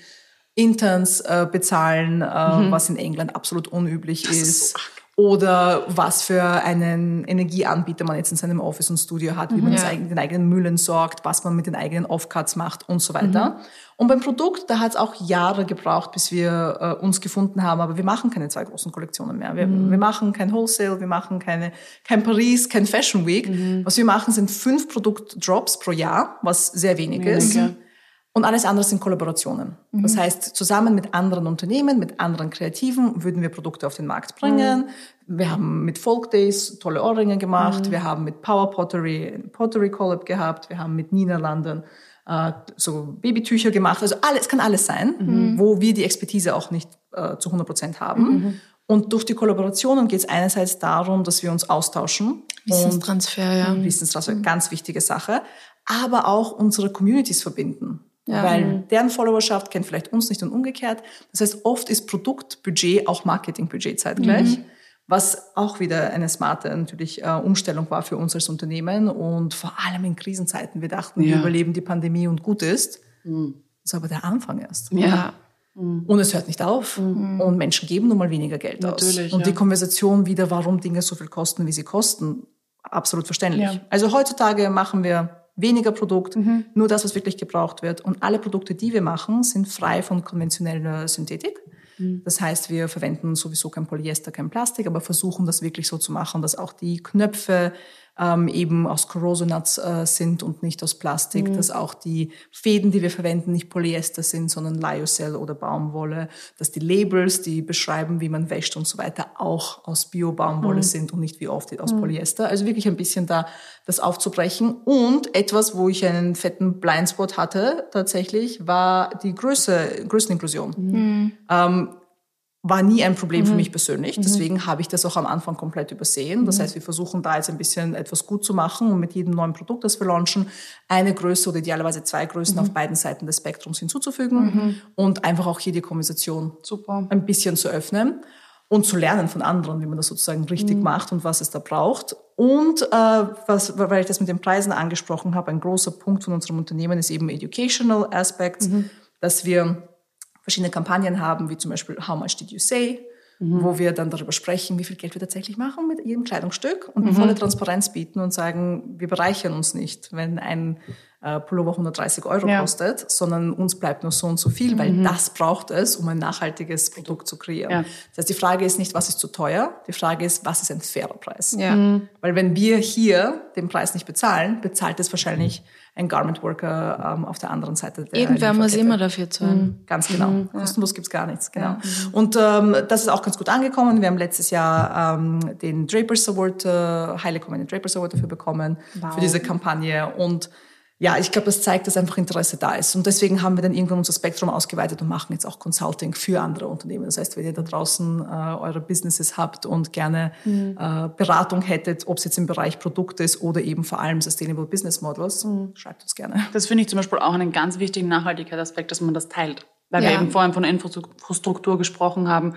Interns äh, bezahlen, äh, mhm. was in England absolut unüblich das ist. ist oder was für einen Energieanbieter man jetzt in seinem Office und Studio hat, wie mhm, man ja. den eigenen Müllen sorgt, was man mit den eigenen Offcuts macht und so weiter. Mhm. Und beim Produkt, da hat es auch Jahre gebraucht, bis wir äh, uns gefunden haben, aber wir machen keine zwei großen Kollektionen mehr. Wir, mhm. wir machen kein Wholesale, wir machen keine, kein Paris, kein Fashion Week. Mhm. Was wir machen, sind fünf Produktdrops pro Jahr, was sehr wenig ist. Und alles andere sind Kollaborationen. Mhm. Das heißt, zusammen mit anderen Unternehmen, mit anderen Kreativen würden wir Produkte auf den Markt bringen. Mhm. Wir haben mit Folk Days tolle Ohrringe gemacht. Mhm. Wir haben mit Power Pottery Pottery Collab gehabt. Wir haben mit Niederlanden äh, so Babytücher gemacht. Also alles kann alles sein, mhm. wo wir die Expertise auch nicht äh, zu 100 Prozent haben. Mhm. Und durch die Kollaborationen geht es einerseits darum, dass wir uns austauschen. Wissenstransfer, ja. Wissenstransfer, ganz wichtige Sache. Aber auch unsere Communities verbinden. Ja. Weil deren Followerschaft kennt vielleicht uns nicht und umgekehrt. Das heißt, oft ist Produktbudget auch Marketingbudget zeitgleich. Mhm. Was auch wieder eine smarte natürlich äh, Umstellung war für uns als Unternehmen und vor allem in Krisenzeiten. Wir dachten, ja. wir überleben die Pandemie und gut ist. Mhm. Das ist aber der Anfang erst. Ja. Mhm. Und es hört nicht auf. Mhm. Und Menschen geben nun mal weniger Geld Natürlich, aus. Und ja. die Konversation wieder, warum Dinge so viel kosten, wie sie kosten, absolut verständlich. Ja. Also heutzutage machen wir weniger Produkt, mhm. nur das, was wirklich gebraucht wird. Und alle Produkte, die wir machen, sind frei von konventioneller Synthetik. Mhm. Das heißt, wir verwenden sowieso kein Polyester, kein Plastik, aber versuchen das wirklich so zu machen, dass auch die Knöpfe ähm, eben aus Corrosionats äh, sind und nicht aus Plastik, mhm. dass auch die Fäden, die wir verwenden, nicht Polyester sind, sondern Lyocell oder Baumwolle, dass die Labels, die beschreiben, wie man wäscht und so weiter, auch aus Bio-Baumwolle mhm. sind und nicht wie oft aus mhm. Polyester. Also wirklich ein bisschen da das aufzubrechen. Und etwas, wo ich einen fetten Blindspot hatte tatsächlich, war die Größe, Größeninklusion. Mhm. Ähm, war nie ein Problem mhm. für mich persönlich. Mhm. Deswegen habe ich das auch am Anfang komplett übersehen. Das mhm. heißt, wir versuchen da jetzt ein bisschen etwas gut zu machen und mit jedem neuen Produkt, das wir launchen, eine Größe oder idealerweise zwei Größen mhm. auf beiden Seiten des Spektrums hinzuzufügen mhm. und einfach auch hier die Konversation Super. ein bisschen zu öffnen und zu lernen von anderen, wie man das sozusagen richtig mhm. macht und was es da braucht. Und äh, was, weil ich das mit den Preisen angesprochen habe, ein großer Punkt von unserem Unternehmen ist eben Educational Aspects, dass wir verschiedene Kampagnen haben, wie zum Beispiel How much did you say? Mhm. wo wir dann darüber sprechen, wie viel Geld wir tatsächlich machen mit jedem Kleidungsstück und mhm. volle Transparenz bieten und sagen, wir bereichern uns nicht. Wenn ein äh, Pullover 130 Euro ja. kostet, sondern uns bleibt nur so und so viel, weil mhm. das braucht es, um ein nachhaltiges Produkt zu kreieren. Ja. Das heißt, die Frage ist nicht, was ist zu teuer, die Frage ist, was ist ein fairer Preis? Ja. Mhm. Weil wenn wir hier den Preis nicht bezahlen, bezahlt es wahrscheinlich ein Garment Worker ähm, auf der anderen Seite der Irgendwer muss immer dafür zahlen. Mhm. Ganz genau. Mhm. Kostenlos gibt's gar nichts. Genau. Ja. Und ähm, das ist auch ganz gut angekommen. Wir haben letztes Jahr ähm, den Drapers Award, äh, Highly Commended Drapers Award dafür bekommen wow. für diese Kampagne und ja, ich glaube, das zeigt, dass einfach Interesse da ist. Und deswegen haben wir dann irgendwann unser Spektrum ausgeweitet und machen jetzt auch Consulting für andere Unternehmen. Das heißt, wenn ihr da draußen äh, eure Businesses habt und gerne mhm. äh, Beratung hättet, ob es jetzt im Bereich Produkte ist oder eben vor allem Sustainable Business Models, mhm. schreibt uns gerne. Das finde ich zum Beispiel auch einen ganz wichtigen Nachhaltigkeitsaspekt, dass man das teilt. Weil ja. wir eben vorhin von Infrastruktur gesprochen haben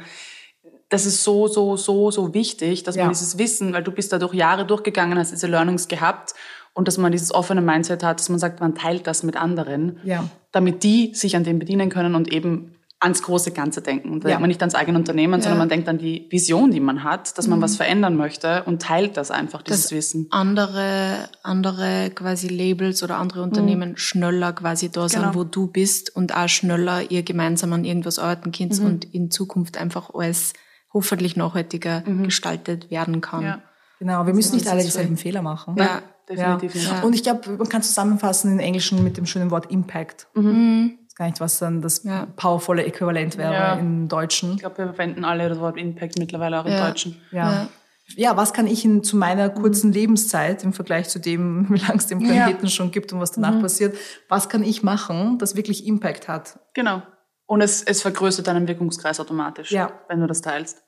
das ist so, so, so, so wichtig, dass ja. man dieses Wissen, weil du bist da durch Jahre durchgegangen, hast diese Learnings gehabt und dass man dieses offene Mindset hat, dass man sagt, man teilt das mit anderen, ja. damit die sich an dem bedienen können und eben ans große Ganze denken. Und da ja. denkt man nicht ans eigene Unternehmen, ja. sondern man denkt an die Vision, die man hat, dass man mhm. was verändern möchte und teilt das einfach, dieses dass Wissen. Andere, andere quasi Labels oder andere Unternehmen mhm. schneller quasi da sind, genau. wo du bist und auch schneller ihr gemeinsam an irgendwas arbeiten könnt mhm. und in Zukunft einfach alles hoffentlich nachhaltiger mhm. gestaltet werden kann. Ja. Genau, wir müssen nicht alle dieselben Fehler machen. Ja, definitiv. Ja. Und ich glaube, man kann zusammenfassen in Englischen mit dem schönen Wort Impact. Mhm. mhm. Das ist gar nicht, was dann das ja. powervolle Äquivalent wäre ja. im Deutschen. Ich glaube, wir verwenden alle das Wort Impact mittlerweile auch im Deutschen. Ja. ja. was kann ich in, zu meiner kurzen mhm. Lebenszeit im Vergleich zu dem, wie lange es den Planeten schon gibt und was danach mhm. passiert, was kann ich machen, das wirklich Impact hat? Genau. Und es, es vergrößert deinen Wirkungskreis automatisch, ja. wenn du das teilst.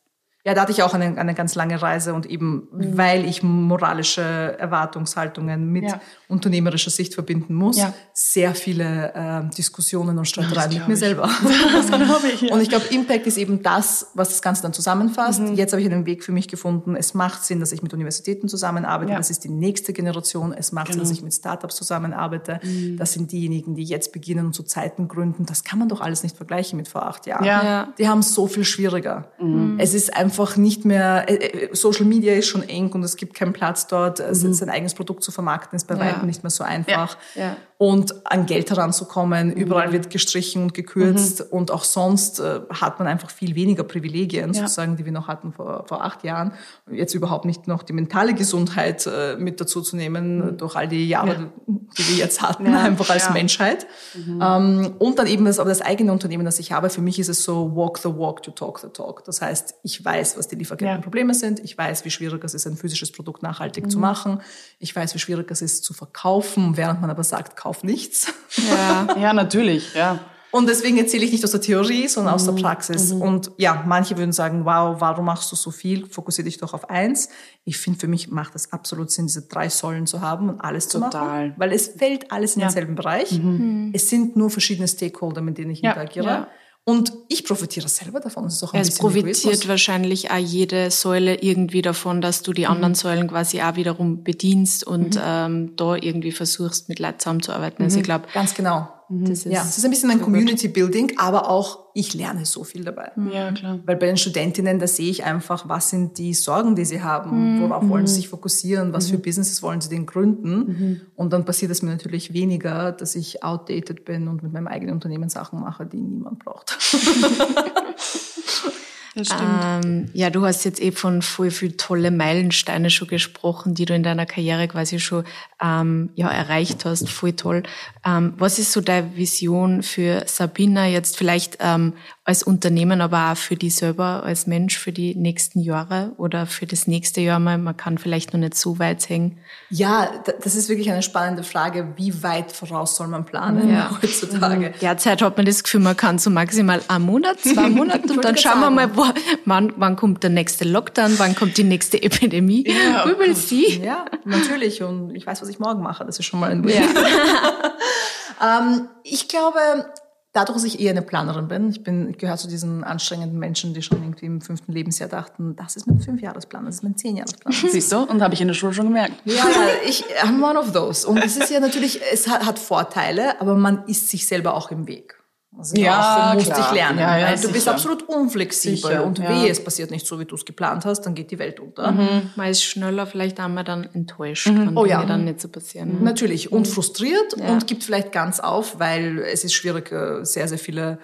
Ja, da hatte ich auch eine, eine ganz lange Reise und eben, mhm. weil ich moralische Erwartungshaltungen mit ja. unternehmerischer Sicht verbinden muss, ja. sehr viele äh, Diskussionen und Streitereien mit mir ich. selber. ich, ja. Und ich glaube, Impact ist eben das, was das Ganze dann zusammenfasst. Mhm. Jetzt habe ich einen Weg für mich gefunden. Es macht Sinn, dass ich mit Universitäten zusammenarbeite. Das ist die nächste Generation. Es macht genau. Sinn, dass ich mit Startups zusammenarbeite. Mhm. Das sind diejenigen, die jetzt beginnen und zu Zeiten gründen. Das kann man doch alles nicht vergleichen mit vor acht Jahren. Ja. Die haben es so viel schwieriger. Mhm. Es ist einfach einfach nicht mehr, äh, äh, Social Media ist schon eng und es gibt keinen Platz dort, mhm. sein eigenes Produkt zu vermarkten ist bei ja. weitem nicht mehr so einfach. Ja. Ja. Und an Geld heranzukommen, mhm. überall wird gestrichen und gekürzt mhm. und auch sonst äh, hat man einfach viel weniger Privilegien, sozusagen, die wir noch hatten vor, vor acht Jahren. Jetzt überhaupt nicht noch die mentale Gesundheit äh, mit dazu zu nehmen, mhm. durch all die Jahre, die wir jetzt hatten, einfach als Menschheit. Mhm. Ähm, und dann eben das, aber das eigene Unternehmen, das ich habe, für mich ist es so walk the walk to talk the talk. Das heißt, ich weiß, was die Lieferkettenprobleme ja. sind. Ich weiß, wie schwierig es ist, ein physisches Produkt nachhaltig mhm. zu machen. Ich weiß, wie schwierig es ist, zu verkaufen, während man aber sagt, kauf nichts. Ja, ja natürlich, ja. Und deswegen erzähle ich nicht aus der Theorie, sondern mhm. aus der mhm. Praxis. Mhm. Und ja, manche würden sagen, wow, warum machst du so viel? Fokussiere dich doch auf eins. Ich finde, für mich macht es absolut Sinn, diese drei Säulen zu haben und alles Total. zu machen. Weil es fällt alles in ja. denselben Bereich. Mhm. Es sind nur verschiedene Stakeholder, mit denen ich ja. interagiere. Ja. Und ich profitiere selber davon. Das ist auch ein es profitiert Egoismus. wahrscheinlich auch jede Säule irgendwie davon, dass du die anderen mhm. Säulen quasi auch wiederum bedienst und mhm. ähm, da irgendwie versuchst, mit Leuten zusammenzuarbeiten. Mhm. Also ich glaube, ganz genau. Mhm. Das ist, ja, es ist ein bisschen ein Community Building, aber auch ich lerne so viel dabei. Mhm. Ja, klar. Weil bei den Studentinnen, da sehe ich einfach, was sind die Sorgen, die sie haben, worauf wollen sie sich fokussieren, was für Businesses wollen sie denn gründen. Und dann passiert es mir natürlich weniger, dass ich outdated bin und mit meinem eigenen Unternehmen Sachen mache, die niemand braucht. Das stimmt. Ähm, ja, du hast jetzt eh von voll viel tolle Meilensteine schon gesprochen, die du in deiner Karriere quasi schon ähm, ja, erreicht hast. Voll toll. Ähm, was ist so deine Vision für Sabina jetzt vielleicht ähm, als Unternehmen, aber auch für die selber als Mensch für die nächsten Jahre oder für das nächste Jahr mal? Man kann vielleicht noch nicht so weit hängen. Ja, das ist wirklich eine spannende Frage. Wie weit voraus soll man planen ja. heutzutage? Derzeit hat man das Gefühl, man kann so maximal einen Monat, zwei Monate und dann schauen wir mal, wo, wann, wann kommt der nächste Lockdown, wann kommt die nächste Epidemie. Ja, we will see. Ja, natürlich. Und ich weiß, was ich morgen mache. Das ist schon mal ein Win. Ja. ähm, ich glaube, dadurch, dass ich eher eine Planerin bin, ich bin, ich gehöre zu diesen anstrengenden Menschen, die schon irgendwie im fünften Lebensjahr dachten, das ist mein Fünfjahresplan, das ist mein Zehnjahresplan. Siehst du? Und habe ich in der Schule schon gemerkt. Ja, ich, I'm one of those. Und es ist ja natürlich, es hat, hat Vorteile, aber man ist sich selber auch im Weg. Also Ja, auch, musst klar. dich lernen, Ja, ja, weil du bist absolut unflexibel Sicher, und ja. weh, es passiert nicht so, wie du es geplant hast, dann geht die Welt unter. Man ist schneller vielleicht einmal dann enttäuscht, wenn Oh ja. Dann nicht so passieren. Natürlich und frustriert Ja. und gibt vielleicht ganz auf, weil es ist schwierig, äh, sehr, sehr viele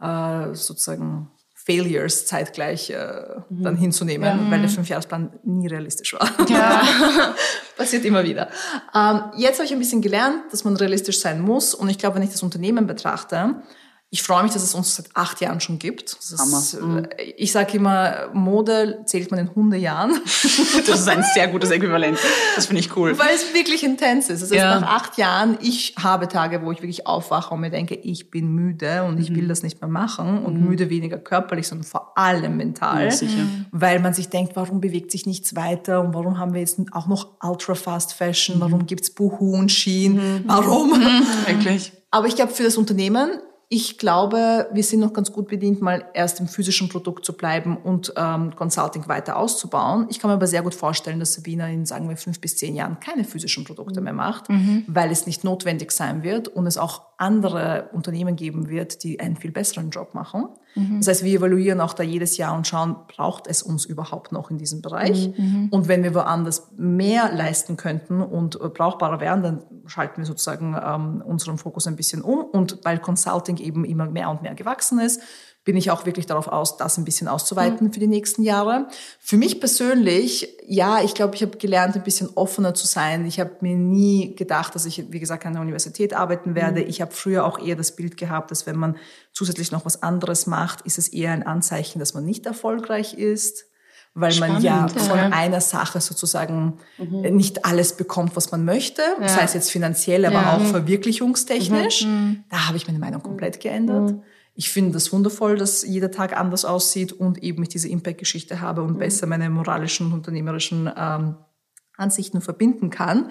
äh, sozusagen Failures zeitgleich äh, dann hinzunehmen, weil der Fünfjahresplan nie realistisch war. Passiert immer wieder. Ähm, jetzt habe ich ein bisschen gelernt, dass man realistisch sein muss und ich glaube, wenn ich das Unternehmen betrachte, ich freue mich, dass es uns seit acht Jahren schon gibt. Ist, äh, Ich sage immer, Mode zählt man in Hundejahren. Das ist ein sehr gutes Äquivalent. Das finde ich cool. Weil es wirklich intens ist. Also Ja. nach acht Jahren, ich habe Tage, wo ich wirklich aufwache und mir denke, ich bin müde und ich Mhm. will das nicht mehr machen. Und müde weniger körperlich, sondern vor allem mental. Ja, sicher. Weil man sich denkt, warum bewegt sich nichts weiter und warum haben wir jetzt auch noch Ultra Fast Fashion, Mhm. warum gibt's Boohoo und Shein, warum? Wirklich. Aber ich glaube, für das Unternehmen, ich glaube, wir sind noch ganz gut bedient, mal erst im physischen Produkt zu bleiben und ähm, Consulting weiter auszubauen. Ich kann mir aber sehr gut vorstellen, dass Sabina in, sagen wir, fünf bis zehn Jahren keine physischen Produkte mehr macht, weil es nicht notwendig sein wird und es auch andere Unternehmen geben wird, die einen viel besseren Job machen. Das heißt, wir evaluieren auch da jedes Jahr und schauen, braucht es uns überhaupt noch in diesem Bereich? Und wenn wir woanders mehr leisten könnten und äh, brauchbarer wären, dann schalten wir sozusagen ähm, unseren Fokus ein bisschen um. Und weil Consulting eben immer mehr und mehr gewachsen ist, bin ich auch wirklich darauf aus, das ein bisschen auszuweiten für die nächsten Jahre. Für mich persönlich, ja, ich glaube, ich habe gelernt, ein bisschen offener zu sein. Ich habe mir nie gedacht, dass ich, wie gesagt, an der Universität arbeiten werde. Ich habe früher auch eher das Bild gehabt, dass wenn man zusätzlich noch was anderes macht, ist es eher ein Anzeichen, dass man nicht erfolgreich ist. Weil man ja Spannend, von ja. einer Sache sozusagen nicht alles bekommt, was man möchte. Das heißt jetzt finanziell, aber Ja. auch verwirklichungstechnisch. Da habe ich meine Meinung komplett geändert. Ich finde das wundervoll, dass jeder Tag anders aussieht und eben ich diese Impact-Geschichte habe und besser meine moralischen und unternehmerischen ähm, Ansichten verbinden kann.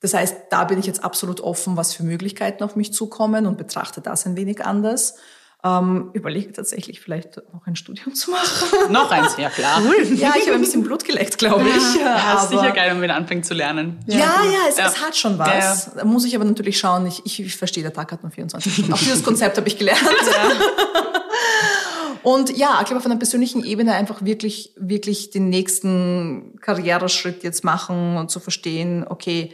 Das heißt, da bin ich jetzt absolut offen, was für Möglichkeiten auf mich zukommen und betrachte das ein wenig anders. Ähm, überlege tatsächlich vielleicht noch ein Studium zu machen. Noch eins, ja klar. ja, ich habe ein bisschen Blut geleckt, glaube ich. Ja, ist aber- sicher geil, wenn man wieder anfängt zu lernen. ja, ja, es, Ja. es hat schon was. Da muss ich aber natürlich schauen. Ich, ich, ich verstehe, der Tag hat nur 24 Stunden. Auch dieses Konzept habe ich gelernt. Und ja, ich glaube, auf einer persönlichen Ebene einfach wirklich, wirklich den nächsten Karriereschritt jetzt machen und zu verstehen, okay,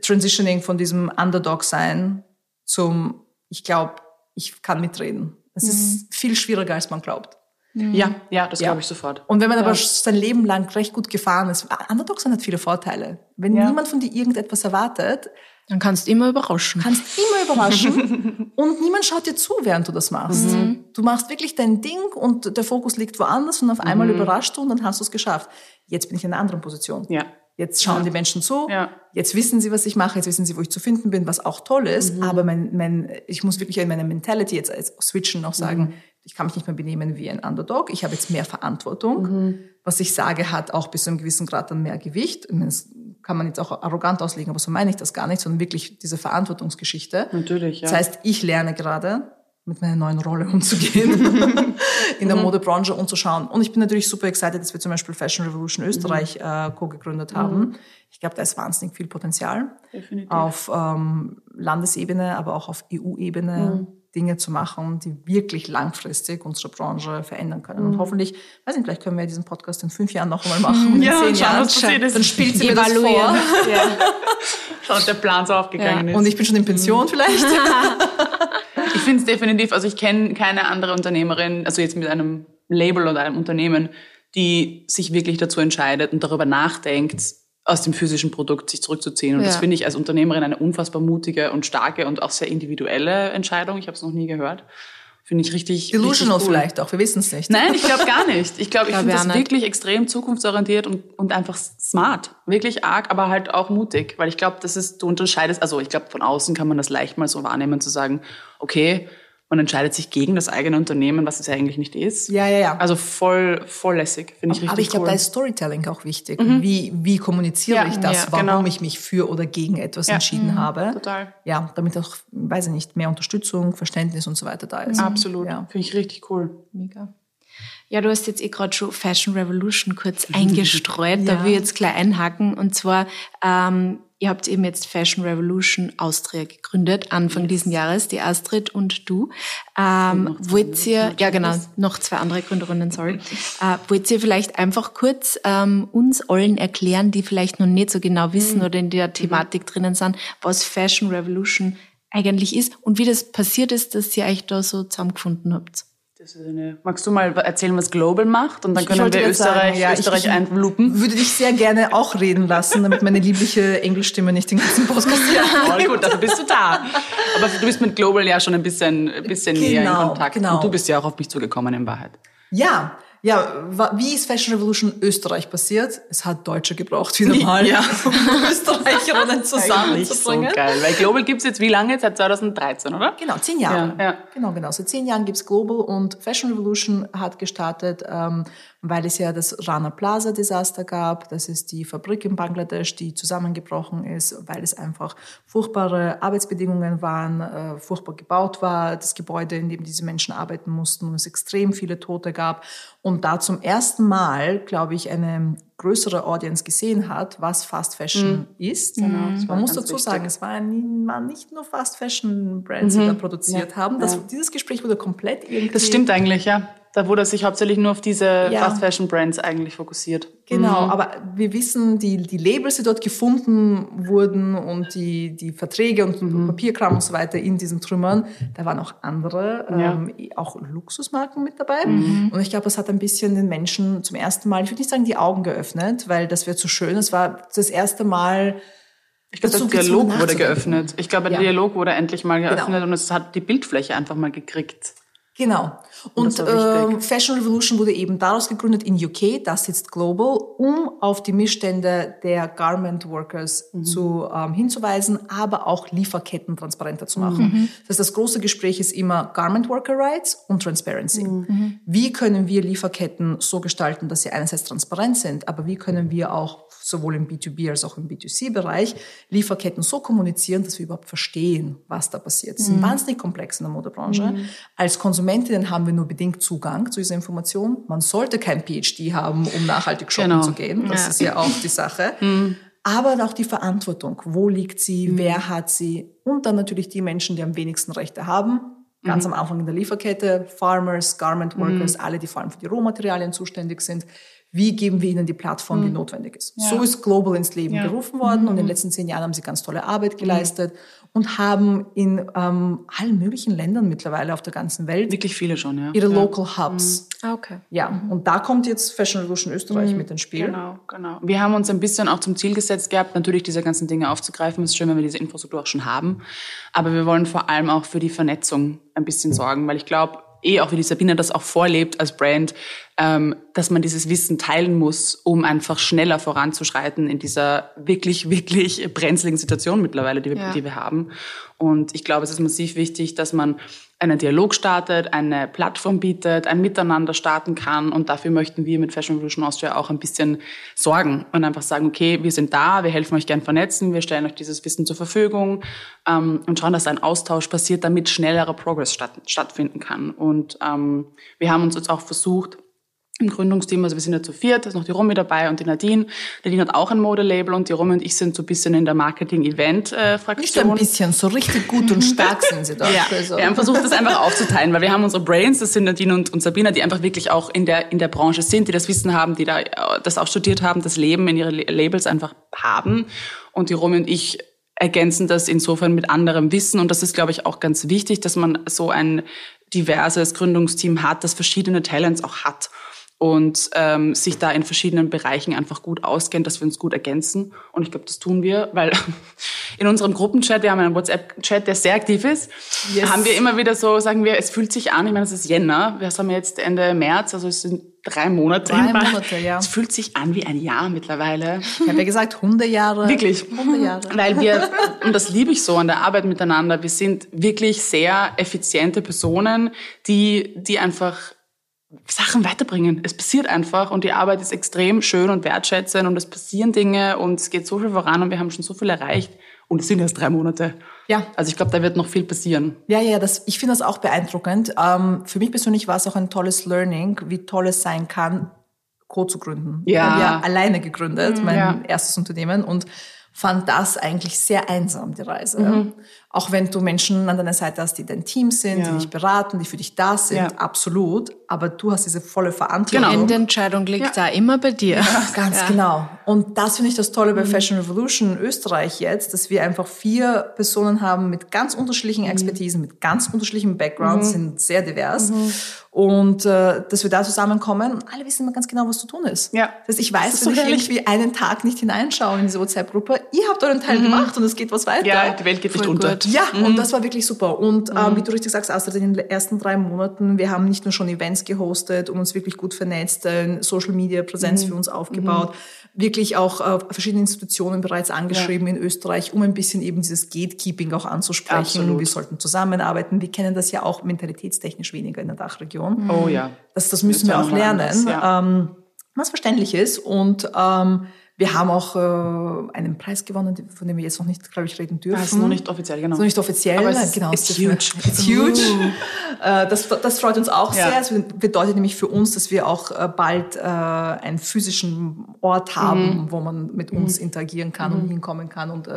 Transitioning von diesem Underdog sein zum, ich glaube, ich kann mitreden. Es ist viel schwieriger, als man glaubt. Ja, ja, das Ja. glaube ich sofort. Und wenn man aber sein Leben lang recht gut gefahren ist, Underdog sein hat viele Vorteile. Wenn Ja. niemand von dir irgendetwas erwartet, Dann kannst du immer überraschen. kannst immer überraschen und niemand schaut dir zu, während du das machst. Du machst wirklich dein Ding und der Fokus liegt woanders und auf einmal überraschst du und dann hast du es geschafft. Jetzt bin ich in einer anderen Position. Ja. Jetzt schauen die Menschen zu. Ja. Jetzt wissen sie, was ich mache. Jetzt wissen sie, wo ich zu finden bin, was auch toll ist. Mhm. Aber mein, mein, ich muss wirklich in meiner Mentality jetzt switchen noch sagen, Mhm. ich kann mich nicht mehr benehmen wie ein Underdog. Ich habe jetzt mehr Verantwortung. Mhm. Was ich sage, hat auch bis zu einem gewissen Grad dann mehr Gewicht. Meine, Das kann man jetzt auch arrogant auslegen, aber so meine ich das gar nicht, sondern wirklich diese Verantwortungsgeschichte. Natürlich, ja. Das heißt, ich lerne gerade mit meiner neuen Rolle umzugehen in der Modebranche und zu schauen. Und ich bin natürlich super excited, dass wir zum Beispiel Fashion Revolution Österreich äh, co-gegründet haben. Ich glaube, da ist wahnsinnig viel Potenzial Definitiv. auf ähm, Landesebene, aber auch auf EU-Ebene Dinge zu machen, die wirklich langfristig unsere Branche verändern können. Und hoffentlich, weiß nicht, vielleicht können wir diesen Podcast in fünf Jahren noch einmal machen. und Ja, in und zehn schauen, Jahren. was passiert ist. Dann spielt sie mir das vor. Ja. Schaut, der Plan so aufgegangen ist. Und ich bin schon in Pension vielleicht. Ich finde es definitiv, also ich kenne keine andere Unternehmerin, also jetzt mit einem Label oder einem Unternehmen, die sich wirklich dazu entscheidet und darüber nachdenkt, aus dem physischen Produkt sich zurückzuziehen. Und das Ja. finde ich als Unternehmerin eine unfassbar mutige und starke und auch sehr individuelle Entscheidung. Ich habe es noch nie gehört. Finde ich richtig. Delusional richtig cool. vielleicht auch, wir wissen es nicht. Nein, ich glaube gar nicht. Ich glaube, ich Glaub finde ich das auch nicht. wirklich extrem zukunftsorientiert und, und einfach smart. Wirklich arg, aber halt auch mutig. Weil ich glaube, das ist, du unterscheidest, also ich glaube, von außen kann man das leicht mal so wahrnehmen, zu sagen, okay, man entscheidet sich gegen das eigene Unternehmen, was es ja eigentlich nicht ist. Ja, ja, ja. Also voll, voll lässig. Finde ich richtig Aber ich glaube, cool. Mhm. da ist Storytelling auch wichtig. Wie, wie kommuniziere Ja, ich das, ja, warum genau. ich mich für oder gegen etwas Ja. entschieden habe? Total. Ja, damit auch, weiß ich nicht, mehr Unterstützung, Verständnis und so weiter da ist. Absolut. Ja. Finde ich richtig cool. Mega. Ja, du hast jetzt eh gerade schon Fashion Revolution kurz eingestreut. Da will ich jetzt gleich einhaken. Und zwar, ähm, Ihr habt eben jetzt Fashion Revolution Austria gegründet, Anfang yes. diesen Jahres, die Astrid und du. Ähm, wollt ihr, ja genau, noch zwei andere Gründerinnen, sorry. Äh, wollt ihr vielleicht einfach kurz ähm, uns allen erklären, die vielleicht noch nicht so genau wissen mhm. oder in der Thematik mhm. drinnen sind, was Fashion Revolution eigentlich ist und wie das passiert ist, dass ihr euch da so zusammengefunden habt? Eine, magst du mal erzählen, was Global macht? Und dann können wir Österreich, sagen, ja, Österreich ich, einlupen. würde dich sehr gerne auch reden lassen, damit meine liebliche Englischstimme nicht den ganzen Podcast Voll gut, dafür bist du da. Aber du bist mit Global ja schon ein bisschen, ein bisschen genau, näher in genau, Kontakt. Genau. Und du bist ja auch auf mich zugekommen in Wahrheit. Ja, ja, wie ist Fashion Revolution Österreich passiert? Es hat Deutsche gebraucht, wieder mal, ja. um Österreicherinnen zusammenzubringen. So geil, weil Global gibt's jetzt wie lange? Seit 2013, oder? Genau, zehn Jahre. Ja, ja. Genau, genau. Seit zehn Jahren gibt's Global und Fashion Revolution hat gestartet ähm, weil es ja das Rana Plaza Desaster gab. Das ist die Fabrik in Bangladesch, die zusammengebrochen ist, weil es einfach furchtbare Arbeitsbedingungen waren, äh, furchtbar gebaut war, das Gebäude, in dem diese Menschen arbeiten mussten und es extrem viele Tote gab. Und da zum ersten Mal, glaube ich, eine größere Audience gesehen hat, was Fast Fashion mhm. ist. Mhm. Man muss dazu wichtig. sagen, es waren nicht nur Fast Fashion Brands, mhm. die da produziert ja. haben. Das, ja. Dieses Gespräch wurde komplett irgendwie... Das stimmt eigentlich, ja. Da wurde sich hauptsächlich nur auf diese ja. Fast Fashion Brands eigentlich fokussiert. Genau, mhm. aber wir wissen, die, die Labels, die dort gefunden wurden und die, die Verträge und mhm. Papierkram und so weiter in diesen Trümmern, da waren auch andere, ja. ähm, auch Luxusmarken mit dabei. Mhm. Und ich glaube, das hat ein bisschen den Menschen zum ersten Mal, ich würde nicht sagen die Augen geöffnet, weil das wäre zu schön. Es war das erste Mal, ich glaube, der Dialog wurde geöffnet. Ich glaube, der ja. Dialog wurde endlich mal geöffnet genau. und es hat die Bildfläche einfach mal gekriegt. Genau. Und, und äh, Fashion Revolution wurde eben daraus gegründet in UK, das sitzt global, um auf die Missstände der Garment Workers mhm. zu, ähm, hinzuweisen, aber auch Lieferketten transparenter zu machen. Mhm. Das, heißt, das große Gespräch ist immer Garment Worker Rights und Transparency. Mhm. Wie können wir Lieferketten so gestalten, dass sie einerseits transparent sind, aber wie können wir auch sowohl im B2B als auch im B2C-Bereich Lieferketten so kommunizieren, dass wir überhaupt verstehen, was da passiert. Sie sind mhm. wahnsinnig komplex in der Modebranche. Mhm. Als Konsumentinnen haben wir nur bedingt Zugang zu dieser Information. Man sollte kein PhD haben, um nachhaltig shoppen genau. zu gehen. Das ja. ist ja auch die Sache. Mhm. Aber auch die Verantwortung. Wo liegt sie? Mhm. Wer hat sie? Und dann natürlich die Menschen, die am wenigsten Rechte haben. Ganz mhm. am Anfang in der Lieferkette, Farmers, Garment Workers, mhm. alle, die vor allem für die Rohmaterialien zuständig sind wie geben wir ihnen die Plattform, die mhm. notwendig ist. Ja. So ist Global ins Leben ja. gerufen worden mhm. und in den letzten zehn Jahren haben sie ganz tolle Arbeit geleistet. Mhm und haben in ähm, allen möglichen Ländern mittlerweile auf der ganzen Welt wirklich viele schon, ja. ihre ja. Local Hubs. Mhm. Ah, okay. Ja, mhm. und da kommt jetzt Fashion Revolution Österreich mhm. mit ins Spiel. Genau, genau. Wir haben uns ein bisschen auch zum Ziel gesetzt gehabt, natürlich diese ganzen Dinge aufzugreifen. Es ist schön, wenn wir diese Infrastruktur auch schon haben, aber wir wollen vor allem auch für die Vernetzung ein bisschen sorgen, weil ich glaube, eh auch wie die Sabine das auch vorlebt als Brand, ähm, dass man dieses Wissen teilen muss, um einfach schneller voranzuschreiten in dieser wirklich, wirklich brenzligen Situation mittlerweile, die wir, ja. die wir haben. Und ich glaube, es ist massiv wichtig, dass man einen Dialog startet, eine Plattform bietet, ein Miteinander starten kann. Und dafür möchten wir mit Fashion Revolution Austria auch ein bisschen sorgen und einfach sagen, okay, wir sind da, wir helfen euch gern vernetzen, wir stellen euch dieses Wissen zur Verfügung ähm, und schauen, dass ein Austausch passiert, damit schnellerer Progress statt, stattfinden kann. Und ähm, wir haben uns jetzt auch versucht, im Gründungsteam, also wir sind ja zu viert, da ist noch die Romy dabei und die Nadine. Nadine hat auch ein Modelabel und die Romy und ich sind so ein bisschen in der Marketing-Event-Fraktion. Nicht so ein bisschen, so richtig gut und stark sind sie da. Ja, also. wir haben versucht, das einfach aufzuteilen, weil wir haben unsere Brains, das sind Nadine und, und Sabina, die einfach wirklich auch in der, in der Branche sind, die das Wissen haben, die da das auch studiert haben, das Leben in ihre Labels einfach haben. Und die Romy und ich ergänzen das insofern mit anderem Wissen. Und das ist, glaube ich, auch ganz wichtig, dass man so ein diverses Gründungsteam hat, das verschiedene Talents auch hat und ähm, sich da in verschiedenen Bereichen einfach gut auskennt, dass wir uns gut ergänzen. Und ich glaube, das tun wir, weil in unserem Gruppenchat, wir haben einen WhatsApp-Chat, der sehr aktiv ist, yes. haben wir immer wieder so, sagen wir, es fühlt sich an, ich meine, es ist Jänner, wir haben jetzt Ende März, also es sind drei Monate. Drei Monate, ja. Es fühlt sich an wie ein Jahr mittlerweile. Ich habe ja gesagt, Hundejahre. Wirklich. Hundejahre. Weil wir, und das liebe ich so an der Arbeit miteinander, wir sind wirklich sehr effiziente Personen, die, die einfach Sachen weiterbringen. Es passiert einfach und die Arbeit ist extrem schön und wertschätzend und es passieren Dinge und es geht so viel voran und wir haben schon so viel erreicht und es sind erst drei Monate. Ja. Also ich glaube, da wird noch viel passieren. Ja, ja, das, ich finde das auch beeindruckend. Ähm, für mich persönlich war es auch ein tolles Learning, wie toll es sein kann, Co zu gründen. Ja. Wir haben ja alleine gegründet, mhm, mein ja. erstes Unternehmen und fand das eigentlich sehr einsam, die Reise. Mhm. Auch wenn du Menschen an deiner Seite hast, die dein Team sind, ja. die dich beraten, die für dich da sind, ja. absolut. Aber du hast diese volle Verantwortung. Genau. Die Entscheidung liegt ja. da immer bei dir. Ja, ganz genau. Und das finde ich das Tolle bei mhm. Fashion Revolution Österreich jetzt, dass wir einfach vier Personen haben mit ganz unterschiedlichen mhm. Expertisen, mhm. mit ganz unterschiedlichen Backgrounds, mhm. sind sehr divers. Mhm. Und äh, dass wir da zusammenkommen und alle wissen immer ganz genau, was zu tun ist. Ja. Das heißt, ich weiß, wenn so ich irgendwie einen Tag nicht hineinschaue in diese WhatsApp-Gruppe, ihr habt euren Teil gemacht und es geht was weiter. Ja, die Welt geht nicht unter. Gut. Ja, mhm. und das war wirklich super. Und ähm, mhm. wie du richtig sagst, außer in den ersten drei Monaten, wir haben nicht nur schon Events gehostet und uns wirklich gut vernetzt, äh, Social Media Präsenz mhm. für uns aufgebaut, mhm. wirklich auch äh, verschiedene Institutionen bereits angeschrieben ja. in Österreich, um ein bisschen eben dieses Gatekeeping auch anzusprechen. Absolut. Wir sollten zusammenarbeiten. Wir kennen das ja auch mentalitätstechnisch weniger in der Dachregion. Oh ja. Das, das müssen wir auch lernen. Anders, ja. ähm, was verständlich ist und ähm, wir haben auch äh, einen Preis gewonnen, von dem wir jetzt noch nicht, glaube ich, reden dürfen. Das ist noch nicht offiziell, genau. Ist noch nicht offiziell, Aber es genau. It's huge. It's huge. äh, das, das freut uns auch ja. sehr. Es bedeutet nämlich für uns, dass wir auch äh, bald äh, einen physischen Ort haben, mhm. wo man mit uns mhm. interagieren kann mhm. und hinkommen kann und äh,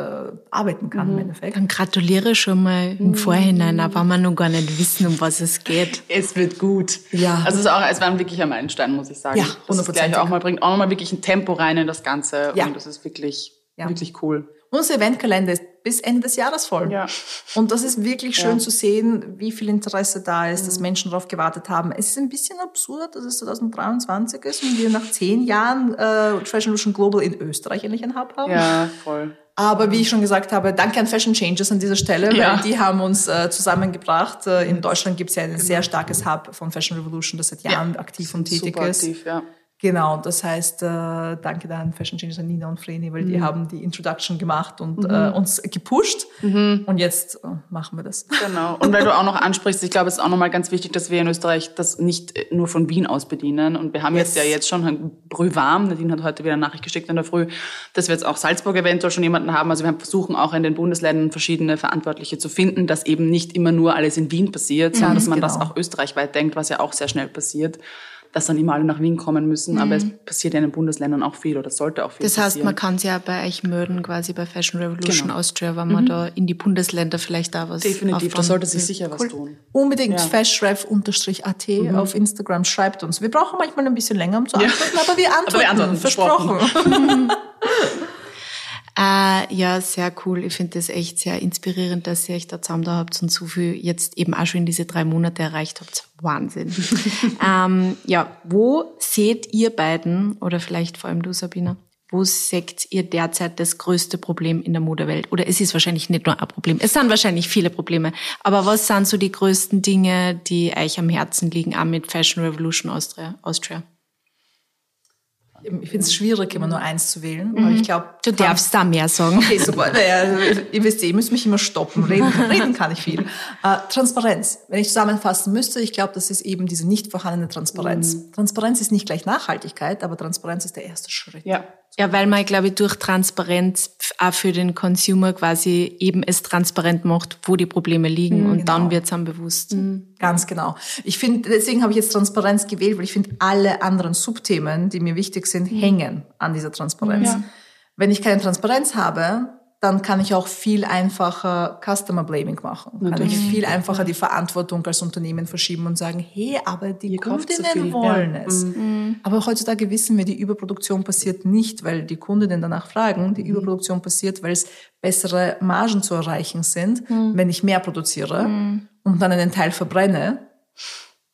arbeiten kann im mhm. Endeffekt. Dann gratuliere schon mal im mhm. Vorhinein, aber man noch gar nicht wissen, um was es geht. Es wird gut. Ja. Also es, ist auch, es war ein wirklicher Meilenstein, muss ich sagen. Ja, 100%. Das gleich auch mal bringt auch nochmal wirklich ein Tempo rein in das Ganze. Ganze. Ja. Und das ist wirklich, ja. wirklich cool. Unser Eventkalender ist bis Ende des Jahres voll. Ja. Und das ist wirklich schön ja. zu sehen, wie viel Interesse da ist, mhm. dass Menschen darauf gewartet haben. Es ist ein bisschen absurd, dass es 2023 ist und wir nach zehn Jahren äh, Fashion Revolution Global in Österreich endlich einen Hub haben. Ja, voll. Aber wie ich schon gesagt habe, danke an Fashion Changes an dieser Stelle, ja. weil die haben uns äh, zusammengebracht. Äh, in Deutschland gibt es ja ein genau. sehr starkes Hub von Fashion Revolution, das seit Jahren ja. aktiv und tätig Super ist. Aktiv, ja. Genau, das heißt, äh, danke da an Fashion Changes an Nina und Vreni, weil mhm. die haben die Introduction gemacht und mhm. äh, uns gepusht. Mhm. Und jetzt äh, machen wir das. Genau. Und weil du auch noch ansprichst, ich glaube, es ist auch nochmal ganz wichtig, dass wir in Österreich das nicht äh, nur von Wien aus bedienen. Und wir haben yes. jetzt ja jetzt schon ein Brühwarm, Nadine hat heute wieder eine Nachricht geschickt in der Früh, dass wir jetzt auch Salzburg eventuell schon jemanden haben. Also wir versuchen auch in den Bundesländern verschiedene Verantwortliche zu finden, dass eben nicht immer nur alles in Wien passiert, sondern dass man genau. das auch österreichweit denkt, was ja auch sehr schnell passiert dass dann immer alle nach Wien kommen müssen. Mhm. Aber es passiert ja in den Bundesländern auch viel oder sollte auch viel Das heißt, passieren. man kann es ja bei euch mögen, quasi bei Fashion Revolution genau. Austria, wenn man mhm. da in die Bundesländer vielleicht da was Definitiv, da sollte sich sicher cool. was tun. Unbedingt ja. fashref-at mhm. auf Instagram, schreibt uns. Wir brauchen manchmal ein bisschen länger, um zu antworten, ja. aber wir antworten. Aber wir antworten versprochen. Äh, ja, sehr cool. Ich finde das echt sehr inspirierend, dass ihr euch da zusammen da habt und so viel jetzt eben auch schon in diese drei Monate erreicht habt. Wahnsinn. ähm, ja, wo seht ihr beiden, oder vielleicht vor allem du, Sabina, wo seht ihr derzeit das größte Problem in der Modewelt? Oder es ist wahrscheinlich nicht nur ein Problem, es sind wahrscheinlich viele Probleme. Aber was sind so die größten Dinge, die euch am Herzen liegen, auch mit Fashion Revolution Austria? Austria? Ich finde es schwierig, immer nur eins zu wählen. Mhm. Aber ich glaube, du darfst da mehr sagen. Okay, super. Naja, ihr wisst ihr müsst mich immer stoppen. Reden, reden kann ich viel. Äh, Transparenz. Wenn ich zusammenfassen müsste, ich glaube, das ist eben diese nicht vorhandene Transparenz. Mhm. Transparenz ist nicht gleich Nachhaltigkeit, aber Transparenz ist der erste Schritt. Ja. Ja, weil man, glaube ich, durch Transparenz auch für den Consumer quasi eben es transparent macht, wo die Probleme liegen mhm, und genau. dann wird es einem bewusst. Mhm. Ganz genau. Ich finde, deswegen habe ich jetzt Transparenz gewählt, weil ich finde, alle anderen Subthemen, die mir wichtig sind, mhm. hängen an dieser Transparenz. Ja. Wenn ich keine Transparenz habe, dann kann ich auch viel einfacher Customer Blaming machen. Kann ich viel einfacher die Verantwortung als Unternehmen verschieben und sagen, hey, aber die Ihr Kundinnen wollen ja. es. Mhm. Aber heutzutage wissen wir, die Überproduktion passiert nicht, weil die Kundinnen danach fragen. Die mhm. Überproduktion passiert, weil es bessere Margen zu erreichen sind, mhm. wenn ich mehr produziere mhm. und dann einen Teil verbrenne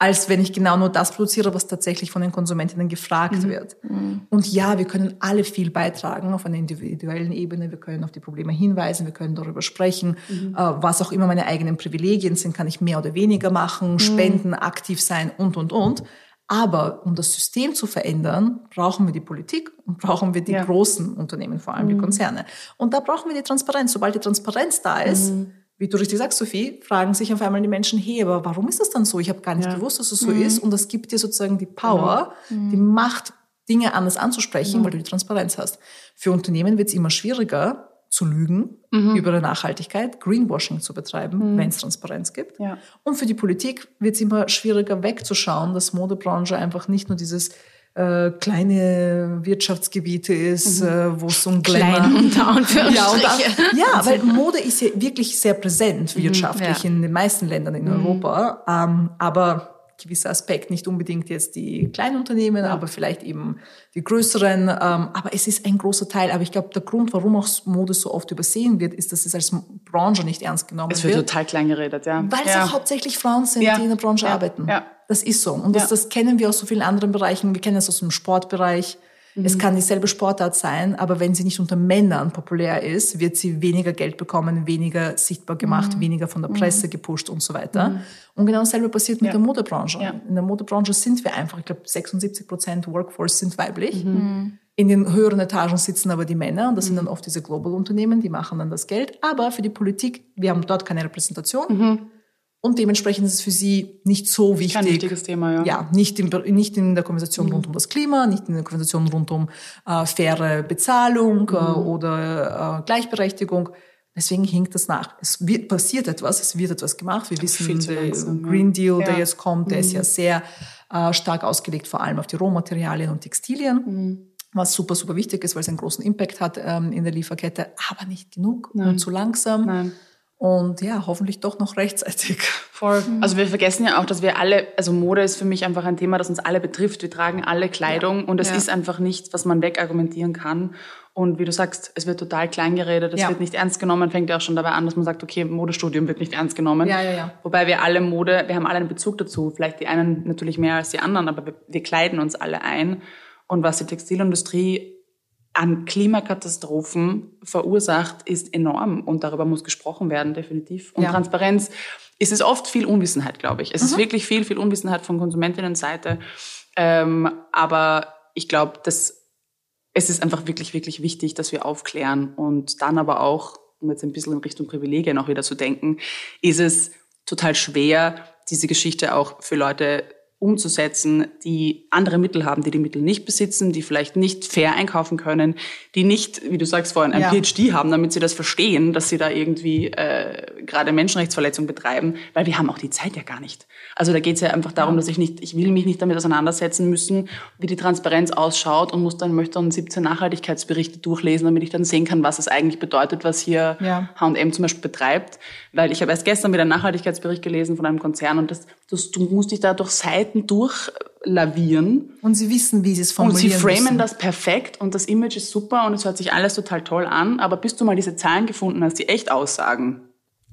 als wenn ich genau nur das produziere, was tatsächlich von den Konsumentinnen gefragt mhm. wird. Mhm. Und ja, wir können alle viel beitragen auf einer individuellen Ebene. Wir können auf die Probleme hinweisen, wir können darüber sprechen. Mhm. Äh, was auch immer meine eigenen Privilegien sind, kann ich mehr oder weniger machen, mhm. spenden, aktiv sein und, und, und. Aber um das System zu verändern, brauchen wir die Politik und brauchen wir die ja. großen Unternehmen, vor allem die mhm. Konzerne. Und da brauchen wir die Transparenz. Sobald die Transparenz da ist, mhm wie du richtig sagst, Sophie, fragen sich auf einmal die Menschen, hey, aber warum ist das dann so? Ich habe gar nicht ja. gewusst, dass es so mhm. ist. Und das gibt dir sozusagen die Power, mhm. die Macht, Dinge anders anzusprechen, mhm. weil du die Transparenz hast. Für Unternehmen wird es immer schwieriger, zu lügen mhm. über Nachhaltigkeit, Greenwashing zu betreiben, mhm. wenn es Transparenz gibt. Ja. Und für die Politik wird es immer schwieriger wegzuschauen, dass Modebranche einfach nicht nur dieses äh, kleine Wirtschaftsgebiete ist, mhm. äh, wo es um Glamour... Klein unter Anführungsstriche. Ja, unter, ja, weil Mode ist ja wirklich sehr präsent mhm, wirtschaftlich mhm, ja. in den meisten Ländern in mhm. Europa. Ähm, aber gewisser Aspekt, nicht unbedingt jetzt die kleinen Unternehmen, ja. aber vielleicht eben die größeren. Ähm, aber es ist ein großer Teil. Aber ich glaube, der Grund, warum auch Mode so oft übersehen wird, ist, dass es als Branche nicht ernst genommen wird. Es wird total klein geredet, ja. Weil ja. es auch hauptsächlich Frauen sind, ja. die in der Branche arbeiten. Ja. Das ist so. Und das, das kennen wir aus so vielen anderen Bereichen. Wir kennen es aus dem Sportbereich. Mhm. Es kann dieselbe Sportart sein, aber wenn sie nicht unter Männern populär ist, wird sie weniger Geld bekommen, weniger sichtbar gemacht, mhm. weniger von der mhm. Presse gepusht und so weiter. Mhm. Und genau dasselbe passiert mit ja. der Modebranche. Ja. In der Modebranche sind wir einfach, ich glaube, 76 Prozent Workforce sind weiblich. Mhm. In den höheren Etagen sitzen aber die Männer und das sind dann oft diese Global-Unternehmen, die machen dann das Geld. Aber für die Politik, wir haben dort keine Repräsentation. Und dementsprechend ist es für sie nicht so wichtig. Kein wichtiges Thema, ja. Ja, nicht, im, nicht in der Konversation mhm. rund um das Klima, nicht in der Konversation rund um äh, faire Bezahlung äh, mhm. äh, oder äh, Gleichberechtigung. Deswegen hinkt das nach. Es wird, passiert etwas, es wird etwas gemacht. Wir wissen, der langsam, Green Deal, ja. der jetzt kommt, der mhm. ist ja sehr äh, stark ausgelegt, vor allem auf die Rohmaterialien und Textilien. Mhm. Was super, super wichtig ist, weil es einen großen Impact hat ähm, in der Lieferkette, aber nicht genug Nein. und zu langsam. Nein. Und ja, hoffentlich doch noch rechtzeitig. Voll. Mhm. Also wir vergessen ja auch, dass wir alle, also Mode ist für mich einfach ein Thema, das uns alle betrifft. Wir tragen alle Kleidung ja. und es ja. ist einfach nichts, was man wegargumentieren kann. Und wie du sagst, es wird total klein geredet, es ja. wird nicht ernst genommen, fängt ja auch schon dabei an, dass man sagt, okay, Modestudium wird nicht ernst genommen. Ja, ja, ja. Wobei wir alle Mode, wir haben alle einen Bezug dazu. Vielleicht die einen natürlich mehr als die anderen, aber wir, wir kleiden uns alle ein. Und was die Textilindustrie an Klimakatastrophen verursacht, ist enorm und darüber muss gesprochen werden, definitiv. Und ja. Transparenz ist es oft viel Unwissenheit, glaube ich. Es mhm. ist wirklich viel, viel Unwissenheit von Konsumentinnenseite. Ähm, aber ich glaube, dass es ist einfach wirklich, wirklich wichtig, dass wir aufklären und dann aber auch, um jetzt ein bisschen in Richtung Privilegien auch wieder zu denken, ist es total schwer, diese Geschichte auch für Leute umzusetzen, die andere Mittel haben, die die Mittel nicht besitzen, die vielleicht nicht fair einkaufen können, die nicht, wie du sagst vorhin, ein ja. PhD haben, damit sie das verstehen, dass sie da irgendwie äh, gerade Menschenrechtsverletzungen betreiben, weil wir haben auch die Zeit ja gar nicht. Also da geht es ja einfach darum, dass ich nicht, ich will mich nicht damit auseinandersetzen müssen, wie die Transparenz ausschaut und muss dann möchte dann 17 Nachhaltigkeitsberichte durchlesen, damit ich dann sehen kann, was es eigentlich bedeutet, was hier H&M zum Beispiel betreibt. Weil ich habe erst gestern wieder einen Nachhaltigkeitsbericht gelesen von einem Konzern und das, das, du musst dich da durch Seiten Seiten durchlavieren. Und sie wissen, wie sie es formulieren Und sie framen müssen. das perfekt und das Image ist super und es hört sich alles total toll an, aber bis du mal diese Zahlen gefunden hast, die echt aussagen,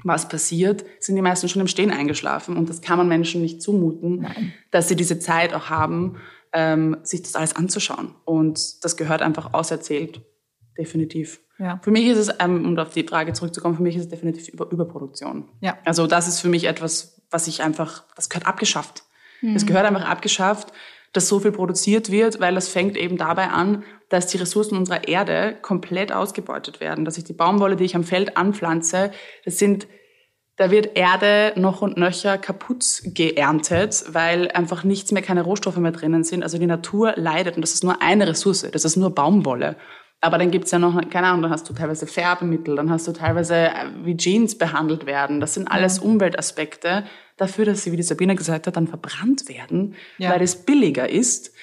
was passiert, sind die meisten schon im Stehen eingeschlafen und das kann man Menschen nicht zumuten, Nein. dass sie diese Zeit auch haben, ähm, sich das alles anzuschauen. Und das gehört einfach auserzählt, definitiv. Ja. Für mich ist es, ähm, um auf die Frage zurückzukommen, für mich ist es definitiv Über Überproduktion. Ja. Also das ist für mich etwas, was ich einfach, das gehört abgeschafft. Mhm. Es gehört einfach abgeschafft, dass so viel produziert wird, weil das fängt eben dabei an, dass die Ressourcen unserer Erde komplett ausgebeutet werden. Dass ich die Baumwolle, die ich am Feld anpflanze, das sind, da wird Erde noch und nöcher kaputt geerntet, weil einfach nichts mehr, keine Rohstoffe mehr drinnen sind. Also die Natur leidet und das ist nur eine Ressource, das ist nur Baumwolle. Aber dann gibt's ja noch, keine Ahnung, dann hast du teilweise Färbemittel, dann hast du teilweise, äh, wie Jeans behandelt werden. Das sind alles Umweltaspekte dafür, dass sie, wie die Sabine gesagt hat, dann verbrannt werden, ja. weil es billiger ist.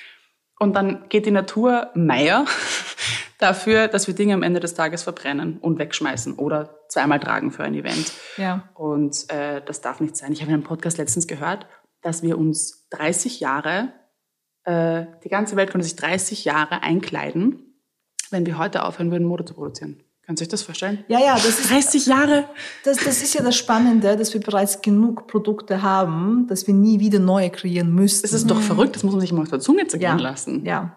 Und dann geht die Natur Meier dafür, dass wir Dinge am Ende des Tages verbrennen und wegschmeißen oder zweimal tragen für ein Event. Ja. Und äh, das darf nicht sein. Ich habe in einem Podcast letztens gehört, dass wir uns 30 Jahre, äh, die ganze Welt könnte sich 30 Jahre einkleiden, wenn wir heute aufhören würden, Mode zu produzieren. Kannst du euch das vorstellen? Ja, ja, das ist 30 Jahre. Das, das ist ja das Spannende, dass wir bereits genug Produkte haben, dass wir nie wieder neue kreieren müssen. Das ist doch verrückt, das muss man sich mal auf der Zunge zergehen ja, lassen. Ja.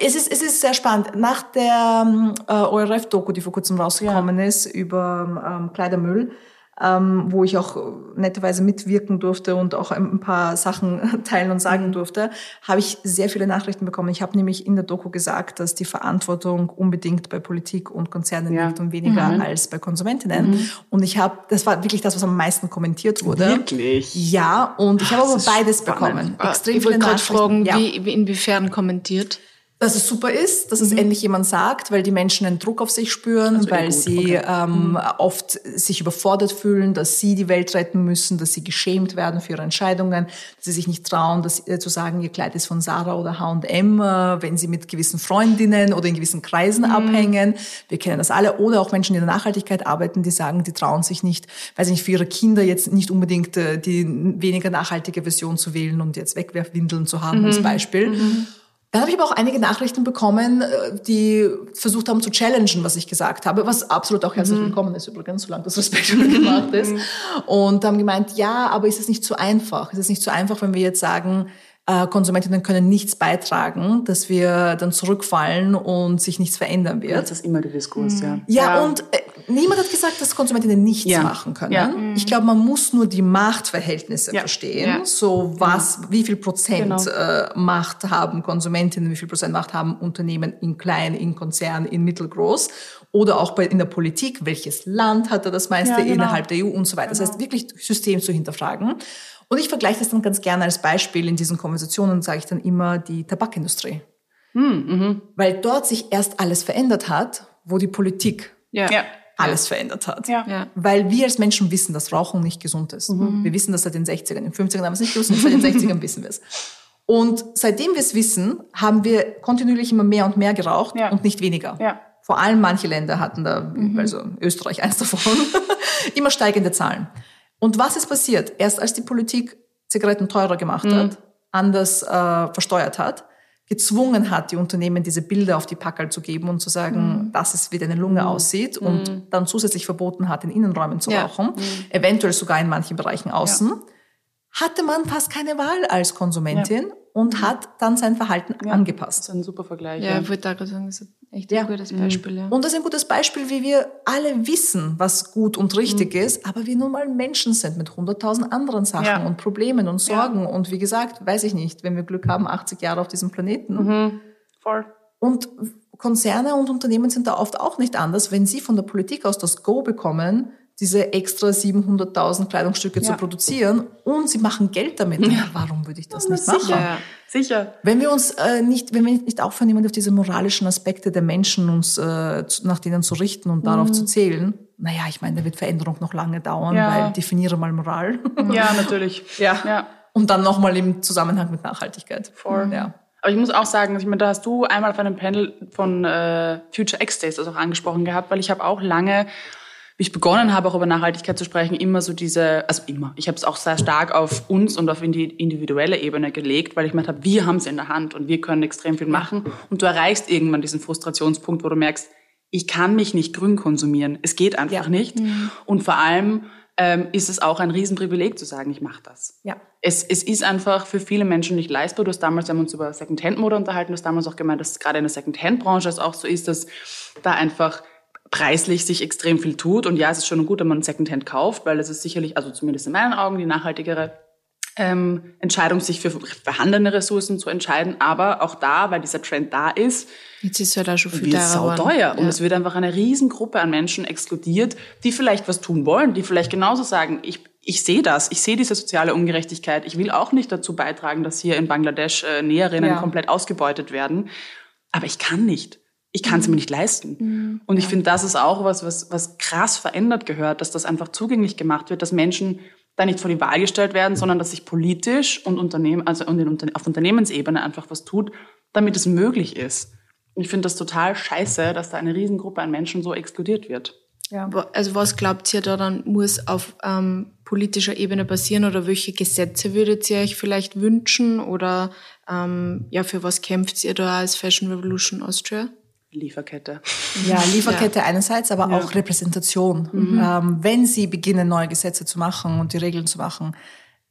Es ist, es ist sehr spannend. Nach der äh, ORF-Doku, die vor kurzem rausgekommen ja. ist, über ähm, Kleidermüll, ähm, wo ich auch netterweise mitwirken durfte und auch ein paar Sachen teilen und sagen mhm. durfte, habe ich sehr viele Nachrichten bekommen. Ich habe nämlich in der Doku gesagt, dass die Verantwortung unbedingt bei Politik und Konzernen ja. liegt und weniger mhm. als bei Konsumentinnen. Mhm. Und ich habe, das war wirklich das, was am meisten kommentiert wurde. Wirklich? Ja, und ich habe aber beides spannend. bekommen. Extrem ich wollte gerade fragen, ja. wie, inwiefern kommentiert? Dass es super ist, dass es endlich jemand sagt, weil die Menschen einen Druck auf sich spüren, Also eh weil gut, sie okay. ähm, oft sich überfordert fühlen, dass sie die Welt retten müssen, dass sie geschämt werden für ihre Entscheidungen, dass sie sich nicht trauen, dass, äh, zu sagen, ihr Kleid ist von Sarah oder H&M, äh, wenn sie mit gewissen Freundinnen oder in gewissen Kreisen abhängen. Wir kennen das alle. Oder auch Menschen, die in der Nachhaltigkeit arbeiten, die sagen, die trauen sich nicht, weiß ich nicht, für ihre Kinder jetzt nicht unbedingt äh, die weniger nachhaltige Version zu wählen und jetzt Wegwerfwindeln zu haben als Beispiel. Dann habe ich aber auch einige Nachrichten bekommen, äh, die versucht haben zu challengen, was ich gesagt habe, was absolut auch herzlich willkommen ist übrigens, solange das respektvoll gemacht ist. Und haben gemeint, ja, aber ist es nicht zu einfach? Ist es nicht zu einfach, wenn wir jetzt sagen, äh, Konsumentinnen können nichts beitragen, dass wir dann zurückfallen und sich nichts verändern wird? Das ist immer der Diskurs, ja. Ja, und äh, niemand hat gesagt, dass Konsumentinnen nichts Ja. machen können. Ja. Ich glaube, man muss nur die Machtverhältnisse Ja. verstehen. Ja. So was, wie viel Prozent Genau. äh, Macht haben Konsumentinnen, wie viel Prozent Macht haben Unternehmen in klein, in Konzern, in mittelgroß oder auch bei, in der Politik, welches Land hat da das meiste Ja, genau. innerhalb der EU und so weiter. Das heißt, wirklich System zu hinterfragen. Und ich vergleiche das dann ganz gerne als Beispiel in diesen Konversationen, sage ich dann immer die Tabakindustrie. Weil dort sich erst alles verändert hat, wo die Politik Ja. Ja. alles verändert hat. Ja. Ja. Weil wir als Menschen wissen, dass Rauchen nicht gesund ist. Wir wissen das seit den 60ern. In den 50ern haben wir es nicht gewusst, und seit den 60ern wissen wir es. Und seitdem wir es wissen, haben wir kontinuierlich immer mehr und mehr geraucht Ja. und nicht weniger. Ja. Vor allem manche Länder hatten da, also Österreich eins davon, immer steigende Zahlen. Und was ist passiert? Erst als die Politik Zigaretten teurer gemacht hat, anders äh, versteuert hat, gezwungen hat, die Unternehmen diese Bilder auf die Packerl zu geben und zu sagen, dass es wie deine Lunge aussieht und dann zusätzlich verboten hat, in Innenräumen zu Ja. rauchen, eventuell sogar in manchen Bereichen außen, hatte man fast keine Wahl als Konsumentin und hat dann sein Verhalten Das angepasst. ist ein super Vergleich. Ja, ich wollte da gerade sagen, das ist echt ein Ja. gutes Beispiel. Ja. Und das ist ein gutes Beispiel, wie wir alle wissen, was gut und richtig ist, aber wir nun mal Menschen sind mit hunderttausend anderen Sachen Ja. und Problemen und Sorgen. Und wie gesagt, weiß ich nicht, wenn wir Glück haben, 80 Jahre auf diesem Planeten. Voll. Und Konzerne und Unternehmen sind da oft auch nicht anders, wenn sie von der Politik aus das Go bekommen, diese extra 700.000 Kleidungsstücke zu Ja. produzieren und sie machen Geld damit. Warum würde ich das nicht machen? Sicher. Ja. Sicher. Wenn wir uns äh, nicht, wenn wir nicht aufhören, jemand auf diese moralischen Aspekte der Menschen uns äh, zu- nach denen zu richten und darauf zu zählen, naja, ich meine, da wird Veränderung noch lange dauern, Ja. weil definiere mal Moral. Ja, natürlich. ja. Ja. Und dann nochmal im Zusammenhang mit Nachhaltigkeit. Voll. Ja. Aber ich muss auch sagen, ich meine, da hast du einmal auf einem Panel von äh, Future X Days das auch angesprochen gehabt, weil ich habe auch lange, wie ich begonnen habe, auch über Nachhaltigkeit zu sprechen, immer so diese, also immer, ich habe es auch sehr stark auf uns und auf die individuelle Ebene gelegt, weil ich mir habe, wir haben es in der Hand und wir können extrem viel machen. Und du erreichst irgendwann diesen Frustrationspunkt, wo du merkst, ich kann mich nicht grün konsumieren. Es geht einfach Ja. nicht. Und vor allem ähm, ist es auch ein Riesenprivileg zu sagen, ich mache das. Ja. Es, es ist einfach für viele Menschen nicht leistbar. Du hast damals, wir haben uns über Second-Hand-Mode unterhalten, du hast damals auch gemeint, dass gerade in der Second-Hand-Branche es auch so ist, dass da einfach preislich sich extrem viel tut. Und ja, es ist schon gut, wenn man Second-Hand kauft, weil es ist sicherlich, also zumindest in meinen Augen, die nachhaltigere ähm, Entscheidung, sich für vorhandene Ressourcen zu entscheiden. Aber auch da, weil dieser Trend da ist, Jetzt ist es halt auch schon viel teurer. sauteuer. Und Ja. es wird einfach eine Riesengruppe an Menschen exkludiert, die vielleicht was tun wollen, die vielleicht genauso sagen, ich, ich sehe das, ich sehe diese soziale Ungerechtigkeit, ich will auch nicht dazu beitragen, dass hier in Bangladesch äh, Näherinnen Ja. komplett ausgebeutet werden. Aber ich kann nicht. Ich kann es mir nicht leisten. Und ich finde, das ist auch was, was, was krass verändert gehört, dass das einfach zugänglich gemacht wird, dass Menschen da nicht vor die Wahl gestellt werden, sondern dass sich politisch und Unternehmen, also auf Unternehmensebene einfach was tut, damit es möglich ist. Ich finde das total scheiße, dass da eine Riesengruppe an Menschen so exkludiert wird. Ja. Also was glaubt ihr da dann muss auf ähm, politischer Ebene passieren oder welche Gesetze würdet ihr euch vielleicht wünschen oder ähm, ja für was kämpft ihr da als Fashion Revolution Austria? Lieferkette. Ja, Lieferkette einerseits, aber auch Repräsentation. Ähm, wenn Sie beginnen, neue Gesetze zu machen und die Regeln zu machen,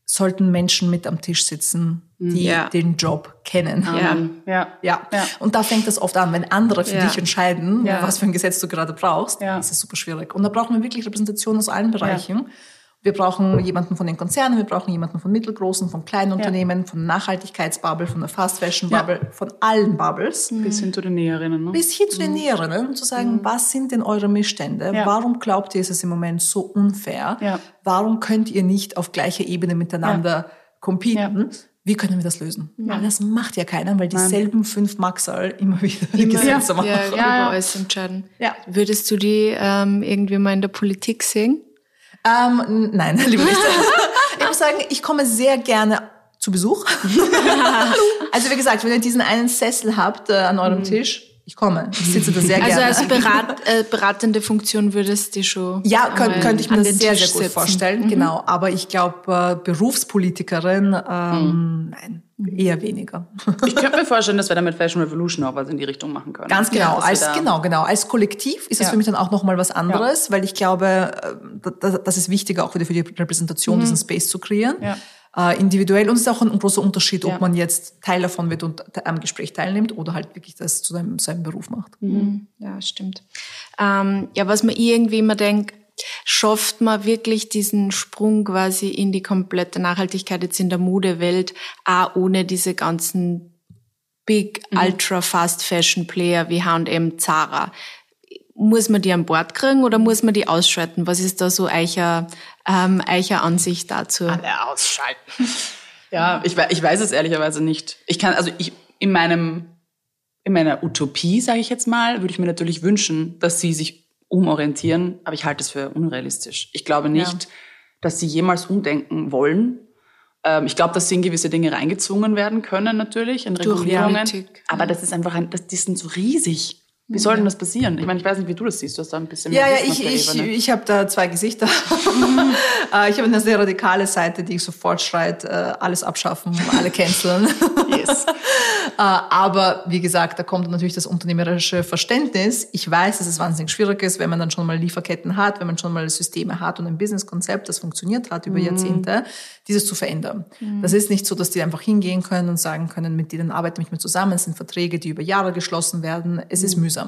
sollten Menschen mit am Tisch sitzen, die Ja. den Job kennen. Ja. Ja. Ja. Ja. und da fängt das oft an, wenn andere für Ja. dich entscheiden, Ja. was für ein Gesetz du gerade brauchst, Ja. ist es super schwierig. Und da brauchen wir wirklich Repräsentation aus allen Bereichen. Wir brauchen jemanden von den Konzernen, wir brauchen jemanden von mittelgroßen, von kleinen Unternehmen, von der Nachhaltigkeitsbubble, von der Fast Fashion Bubble, von allen Bubbles Bis hin zu den Näherinnen. Ne? bis hin zu den Näherinnen und zu sagen, was sind denn eure Missstände? Ja. Warum glaubt ihr, ist es im Moment so unfair? Ja. Warum könnt ihr nicht auf gleicher Ebene miteinander competen? wie können wir das lösen? Ja. Das macht ja keiner, weil dieselben fünf Maxal immer wieder die immer, Gesetze machen. Ja, ja, ja. über alles entscheiden. Ja. Würdest du die ähm, irgendwie mal in der Politik sehen? Ähm, nein, lieber nicht. ich muss sagen, ich komme sehr gerne zu Besuch. also wie gesagt, wenn ihr diesen einen Sessel habt äh, an eurem mhm. Tisch, ich komme. Ich sitze da sehr also gerne. Also als Berat, äh, beratende Funktion würdest du schon. Ja, könnt, könnte ich mir sehr, sehr gut sitzen. vorstellen. Mhm. Genau. Aber ich glaube, äh, Berufspolitikerin, ähm, mhm. nein. Eher weniger. Ich könnte mir vorstellen, dass wir damit Fashion Revolution auch was in die Richtung machen können. Ganz genau. Ja, als, genau, genau. Als Kollektiv ist es ja. für mich dann auch nochmal was anderes, ja. weil ich glaube, äh, das ist wichtiger auch wieder für die Repräsentation, mhm. diesen Space zu kreieren. Ja äh, individuell. Und es ist auch ein, großer Unterschied, ob ja. man jetzt Teil davon wird und am Gespräch teilnimmt oder halt wirklich das zu seinem, seinem Beruf macht. Mhm. Ja, stimmt. Ähm, ja, was man irgendwie immer denkt, schafft man wirklich diesen Sprung quasi in die komplette Nachhaltigkeit jetzt in der Modewelt, auch ohne diese ganzen Big, mhm. Ultra Fast Fashion Player wie H&M, Zara. Muss man die an Bord kriegen oder muss man die ausschalten? Was ist da so eicher, ähm, eicher Ansicht dazu? Alle ausschalten. ja, ich, ich weiß es ehrlicherweise nicht. Ich kann, also ich, in meinem, in meiner Utopie, sage ich jetzt mal, würde ich mir natürlich wünschen, dass sie sich umorientieren, aber ich halte es für unrealistisch. Ich glaube nicht, ja. dass sie jemals umdenken wollen. Ähm, ich glaube, dass sie in gewisse Dinge reingezwungen werden können, natürlich, in Regulierungen. Aber das ist einfach ein, das, die sind so riesig. Wie soll denn das passieren? Ich meine, ich weiß nicht, wie du das siehst. Du hast da ein bisschen mehr Ja, ja, ich, ich, ich habe da zwei Gesichter. Äh, ich habe eine sehr radikale Seite, die ich sofort schreit, äh, alles abschaffen, alle canceln. yes. Äh, aber wie gesagt, da kommt natürlich das unternehmerische Verständnis. Ich weiß, dass es wahnsinnig schwierig ist, wenn man dann schon mal Lieferketten hat, wenn man schon mal Systeme hat und ein Businesskonzept, das funktioniert hat über mhm. Jahrzehnte, dieses zu verändern. Mhm. Das ist nicht so, dass die einfach hingehen können und sagen können, mit denen arbeiten wir nicht mehr zusammen. Es sind Verträge, die über Jahre geschlossen werden. Es mhm. ist mühsam.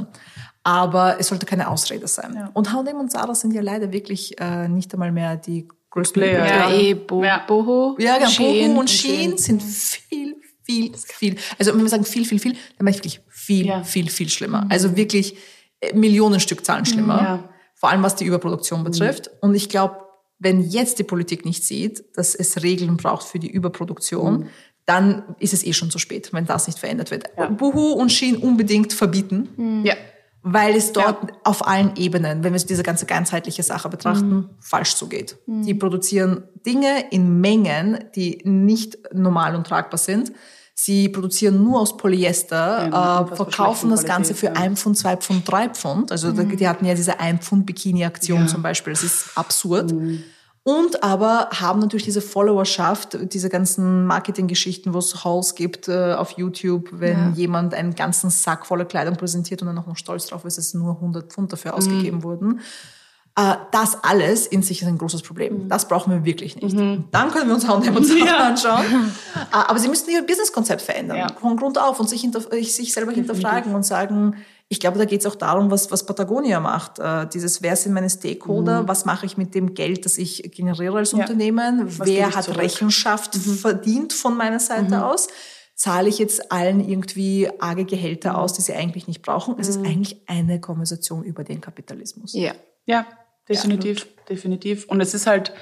Aber es sollte keine Ausrede sein. Ja. Und H&M und Zara sind ja leider wirklich äh, nicht einmal mehr die größten Player. Ja, eh, Bo ja. Boho, ja, genau, Shein. Boho und Shein sind viel, viel, viel. Also wenn wir sagen viel, viel, viel, dann meine ich wirklich viel, ja. viel, viel schlimmer. Mhm. Also wirklich äh, Millionen Stückzahlen schlimmer. Ja. Vor allem was die Überproduktion mhm. betrifft. Mhm. Und ich glaube, wenn jetzt die Politik nicht sieht, dass es Regeln braucht für die Überproduktion, mhm. Dann ist es eh schon zu spät, wenn das nicht verändert wird. Ja. Boohoo und Shein unbedingt verbieten. Mhm. Ja weil es dort ja. auf allen Ebenen, wenn wir diese ganze ganzheitliche Sache betrachten, mhm. falsch zugeht. Mhm. Die produzieren Dinge in Mengen, die nicht normal und tragbar sind. Sie produzieren nur aus Polyester, ja, äh, verkaufen das Ganze für ja. ein Pfund, zwei Pfund, drei Pfund. Also mhm. die hatten ja diese ein Pfund Bikini-Aktion ja. zum Beispiel. Das ist absurd. Mhm. Und aber haben natürlich diese Followerschaft, diese ganzen Marketinggeschichten, wo es Hauls gibt äh, auf YouTube, wenn ja. jemand einen ganzen Sack voller Kleidung präsentiert und dann auch noch stolz drauf ist, dass nur 100 Pfund dafür mhm. ausgegeben wurden. Äh, das alles in sich ist ein großes Problem. Mhm. Das brauchen wir wirklich nicht. Mhm. Dann können wir uns und ja. anschauen. Äh, aber sie müssen ihr Businesskonzept verändern, ja. von Grund auf und sich, hinter, sich selber hinterfragen und sagen, ich glaube, da geht es auch darum, was, was Patagonia macht. Äh, dieses, wer sind meine Stakeholder? Mhm. Was mache ich mit dem Geld, das ich generiere als ja. Unternehmen? Was wer hat zurück? Rechenschaft mhm. verdient von meiner Seite mhm. aus? Zahle ich jetzt allen irgendwie arge Gehälter mhm. aus, die sie eigentlich nicht brauchen? Es ist mhm. eigentlich eine Konversation über den Kapitalismus. Ja, ja, definitiv, ja. definitiv. Und es ist halt,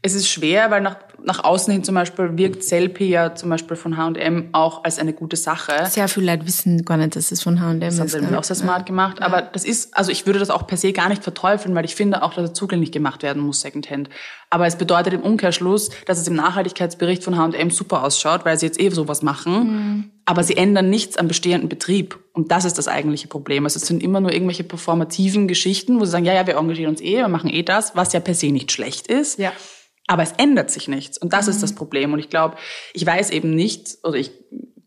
es ist schwer, weil nach, nach außen hin zum Beispiel wirkt Selfie ja zum Beispiel von H&M auch als eine gute Sache. Sehr viele Leute wissen gar nicht, dass es von H&M ist. Das haben sie auch sehr smart gemacht. Aber das ist, also ich würde das auch per se gar nicht verteufeln, weil ich finde auch, dass es zugänglich gemacht werden muss, Secondhand. Aber es bedeutet im Umkehrschluss, dass es im Nachhaltigkeitsbericht von H&M super ausschaut, weil sie jetzt eh sowas machen. Mhm. Aber sie ändern nichts am bestehenden Betrieb. Und das ist das eigentliche Problem. Also es sind immer nur irgendwelche performativen Geschichten, wo sie sagen, ja, ja, wir engagieren uns eh, wir machen eh das, was ja per se nicht schlecht ist. Ja. Aber es ändert sich nichts. Und das mhm. ist das Problem. Und ich glaube, ich weiß eben nicht, oder ich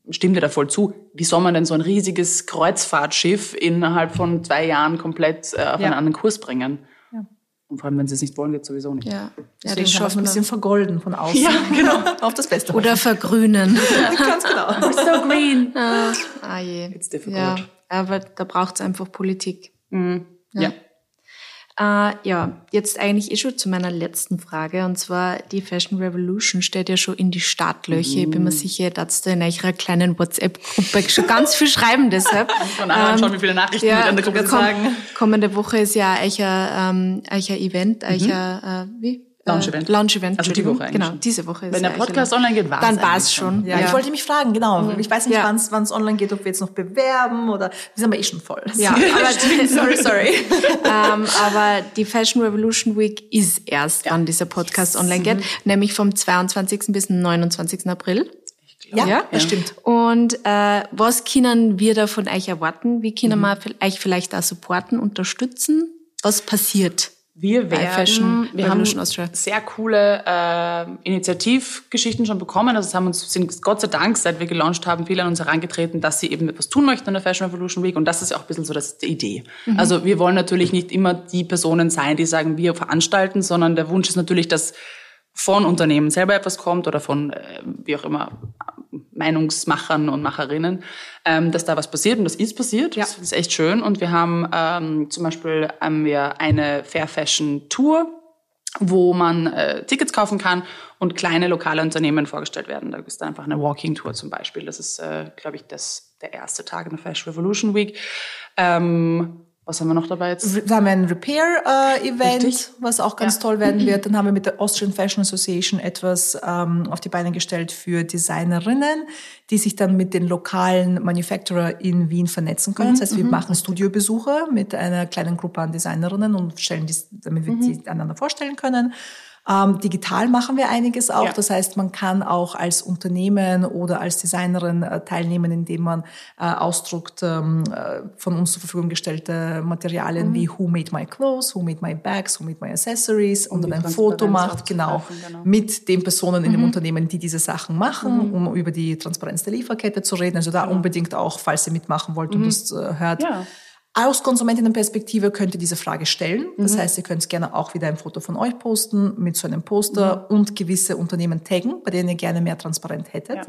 stimme dir da voll zu, wie soll man denn so ein riesiges Kreuzfahrtschiff innerhalb von zwei Jahren komplett äh, auf ja. einen anderen Kurs bringen? Ja. Und vor allem, wenn sie es nicht wollen, geht sowieso nicht. Ja, ja das schaffen ein bisschen vergolden von außen. Ja, genau. auf das Beste. Oder vergrünen. Ganz genau. We're so green. Ah, ah je. It's difficult. Ja, aber da braucht es einfach Politik. Mhm. ja. Äh, ja, jetzt eigentlich eh schon zu meiner letzten Frage. Und zwar, die Fashion Revolution steht ja schon in die Startlöcher. Mm. Ich bin mir mm. sicher, dass da in eurer kleinen WhatsApp-Gruppe schon ganz viel schreiben deshalb. Von ähm, schauen, wie viele Nachrichten ja, in der Gruppe komm, sagen. Kommende Woche ist ja euer, ähm, euer Event, mhm. euer, äh, wie? Äh, Launch-Event. Launch-Event, Also die Woche eigentlich Genau, diese Woche ist Wenn der ja Podcast online geht, war's Dann war es schon. Ja, ich wollte mich fragen, genau. Ich weiß nicht, Ja. wann es online geht, ob wir jetzt noch bewerben oder wir sind aber eh schon voll. Ja, aber die, sorry, sorry. ähm, aber die Fashion Revolution Week ist erst, wann dieser Podcast online geht, nämlich vom 22. bis 29. April. Ja, Ja? das stimmt. Und äh, was können wir da von euch erwarten? Wie können Mhm. wir euch vielleicht auch supporten, unterstützen? Was passiert? Wir werden, wir haben Austria. sehr coole äh, Initiativgeschichten schon bekommen. Also es haben uns, sind Gott sei Dank, seit wir gelauncht haben, viele an uns herangetreten, dass sie eben etwas tun möchten in der Fashion Revolution Week. Und das ist ja auch ein bisschen so das, die Idee. Mhm. Also wir wollen natürlich nicht immer die Personen sein, die sagen, wir veranstalten, sondern der Wunsch ist natürlich, dass von Unternehmen selber etwas kommt oder von, äh, wie auch immer, Meinungsmachern und Macherinnen, ähm, dass da was passiert und das ist passiert. Das ist echt schön. Und wir haben ähm, zum Beispiel haben wir eine Fair Fashion Tour, wo man äh, Tickets kaufen kann und kleine lokale Unternehmen vorgestellt werden. Da ist dann einfach eine Walking Tour zum Beispiel. Das ist, äh, glaube ich, das, der erste Tag in der Fashion Revolution Week. Ähm, was haben wir noch dabei jetzt? Da haben wir ein Repair-Event, Richtig. was auch ganz Ja. toll werden wird. Dann haben wir mit der Austrian Fashion Association etwas ähm, auf die Beine gestellt für Designerinnen, die sich dann mit den lokalen Manufacturer in Wien vernetzen können. Das heißt, wir machen Studiobesuche mit einer kleinen Gruppe an Designerinnen und stellen die, damit wir die einander vorstellen können. Ähm, digital machen wir einiges auch. Ja. Das heißt, man kann auch als Unternehmen oder als Designerin äh, teilnehmen, indem man äh, ausdruckt ähm, äh, von uns zur Verfügung gestellte Materialien Mhm. wie Who made my clothes, Who made my bags, Who made my accessories und Um dann ein Foto macht, genau, genau. mit den Personen Mhm. in dem Unternehmen, die diese Sachen machen, um über die Transparenz der Lieferkette zu reden. Also da unbedingt auch, falls ihr mitmachen wollt und das äh, hört. Mhm. Ja. Aus Konsumentinnenperspektive könnt ihr diese Frage stellen. Mhm. Das heißt, ihr könnt gerne auch wieder ein Foto von euch posten mit so einem Poster Mhm. und gewisse Unternehmen taggen, bei denen ihr gerne mehr Transparenz hättet.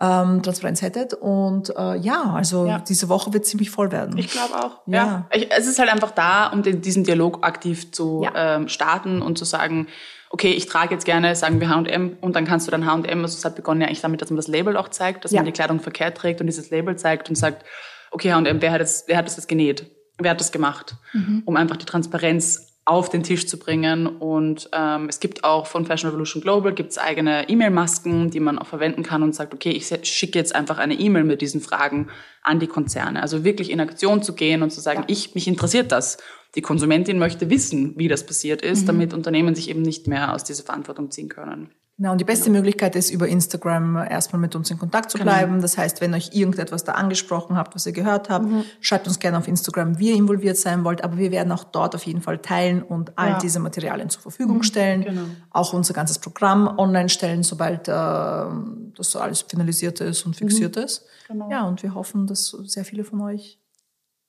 Ähm, Transparenz hättet. Und äh, ja, also Ja. diese Woche wird ziemlich voll werden. Ich glaube auch. Ja. Ja. Ich, es ist halt einfach da, um den, diesen Dialog aktiv zu Ja. ähm, starten und zu sagen, okay, ich trage jetzt gerne, sagen wir H&M und dann kannst du dann H&M, also es hat begonnen ja eigentlich damit, dass man das Label auch zeigt, dass Ja. man die Kleidung verkehrt trägt und dieses Label zeigt und sagt, okay, H&M, wer hat das, wer hat das jetzt genäht? Wer hat das gemacht? Um einfach die Transparenz auf den Tisch zu bringen. Und ähm, es gibt auch von Fashion Revolution Global gibt's eigene E-Mail-Masken, die man auch verwenden kann und sagt, okay, ich schicke jetzt einfach eine E-Mail mit diesen Fragen an die Konzerne. Also wirklich in Aktion zu gehen und zu sagen, ich, mich interessiert das. Die Konsumentin möchte wissen, wie das passiert ist, damit Unternehmen sich eben nicht mehr aus dieser Verantwortung ziehen können. Genau, und die beste Möglichkeit ist, über Instagram erstmal mit uns in Kontakt zu bleiben. Das heißt, wenn euch irgendetwas da angesprochen habt, was ihr gehört habt, schreibt uns gerne auf Instagram, wie ihr involviert sein wollt. Aber wir werden auch dort auf jeden Fall teilen und all Ja. diese Materialien zur Verfügung stellen. genau. Auch unser ganzes Programm online stellen, sobald äh, das alles finalisiert ist und fixiert ist. Genau. Ja, und wir hoffen, dass sehr viele von euch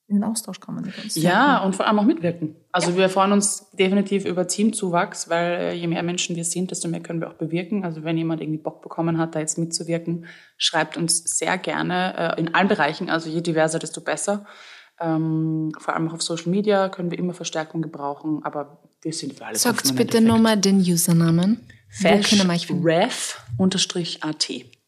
in den Austausch kommen mit uns. Ja, und vor allem auch mitwirken. Also wir freuen uns definitiv über Teamzuwachs, weil äh, je mehr Menschen wir sind, desto mehr können wir auch bewirken. Also wenn jemand irgendwie Bock bekommen hat, da jetzt mitzuwirken, schreibt uns sehr gerne äh, in allen Bereichen. Also je diverser, desto besser. Ähm, vor allem auch auf Social Media können wir immer Verstärkung gebrauchen, aber wir sind für alles Sagt bitte nochmal den Usernamen. Können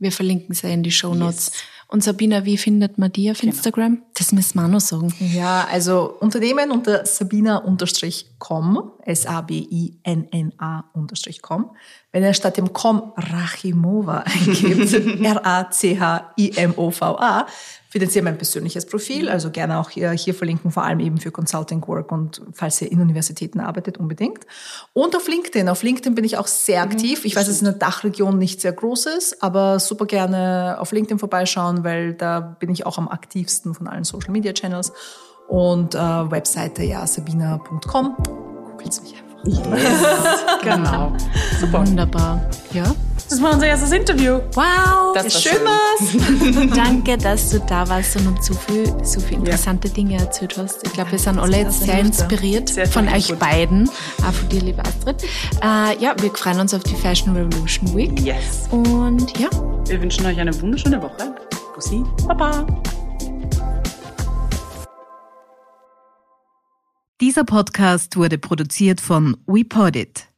wir verlinken sie in die Show Notes. Und Sabina, wie findet man die auf Instagram? Das müssen wir auch noch sagen. Ja, also Unternehmen unter sabina-com, S-A-B-I-N-N-A-com. Wenn ihr statt dem com Rachimova eingibt, R-A-C-H-I-M-O-V-A, findet ihr mein persönliches Profil. Also gerne auch hier, hier verlinken, vor allem eben für Consulting Work und falls ihr in Universitäten arbeitet, unbedingt. Und auf LinkedIn. Auf LinkedIn bin ich auch sehr aktiv. Ich weiß, dass es in der Dachregion nicht sehr groß ist, aber super gerne auf LinkedIn vorbeischauen, weil da bin ich auch am aktivsten von allen Social Media Channels. Und äh, Webseite ja sabina.com. Googelt mich einfach. Genau. Super. Wunderbar. Ja. Das war unser erstes Interview. Wow. Das war Schön schön. was. Danke, dass du da warst und uns so viel, so viel interessante Dinge erzählt hast. Ich glaube, wir sind alle jetzt sehr inspiriert Sehr von euch Input. beiden, auch von dir, liebe Astrid. Äh, ja, wir freuen uns auf die Fashion Revolution Week. Yes. Und ja, Wir wünschen euch eine wunderschöne Woche. Bussi. Baba. Dieser Podcast wurde produziert von WePodit.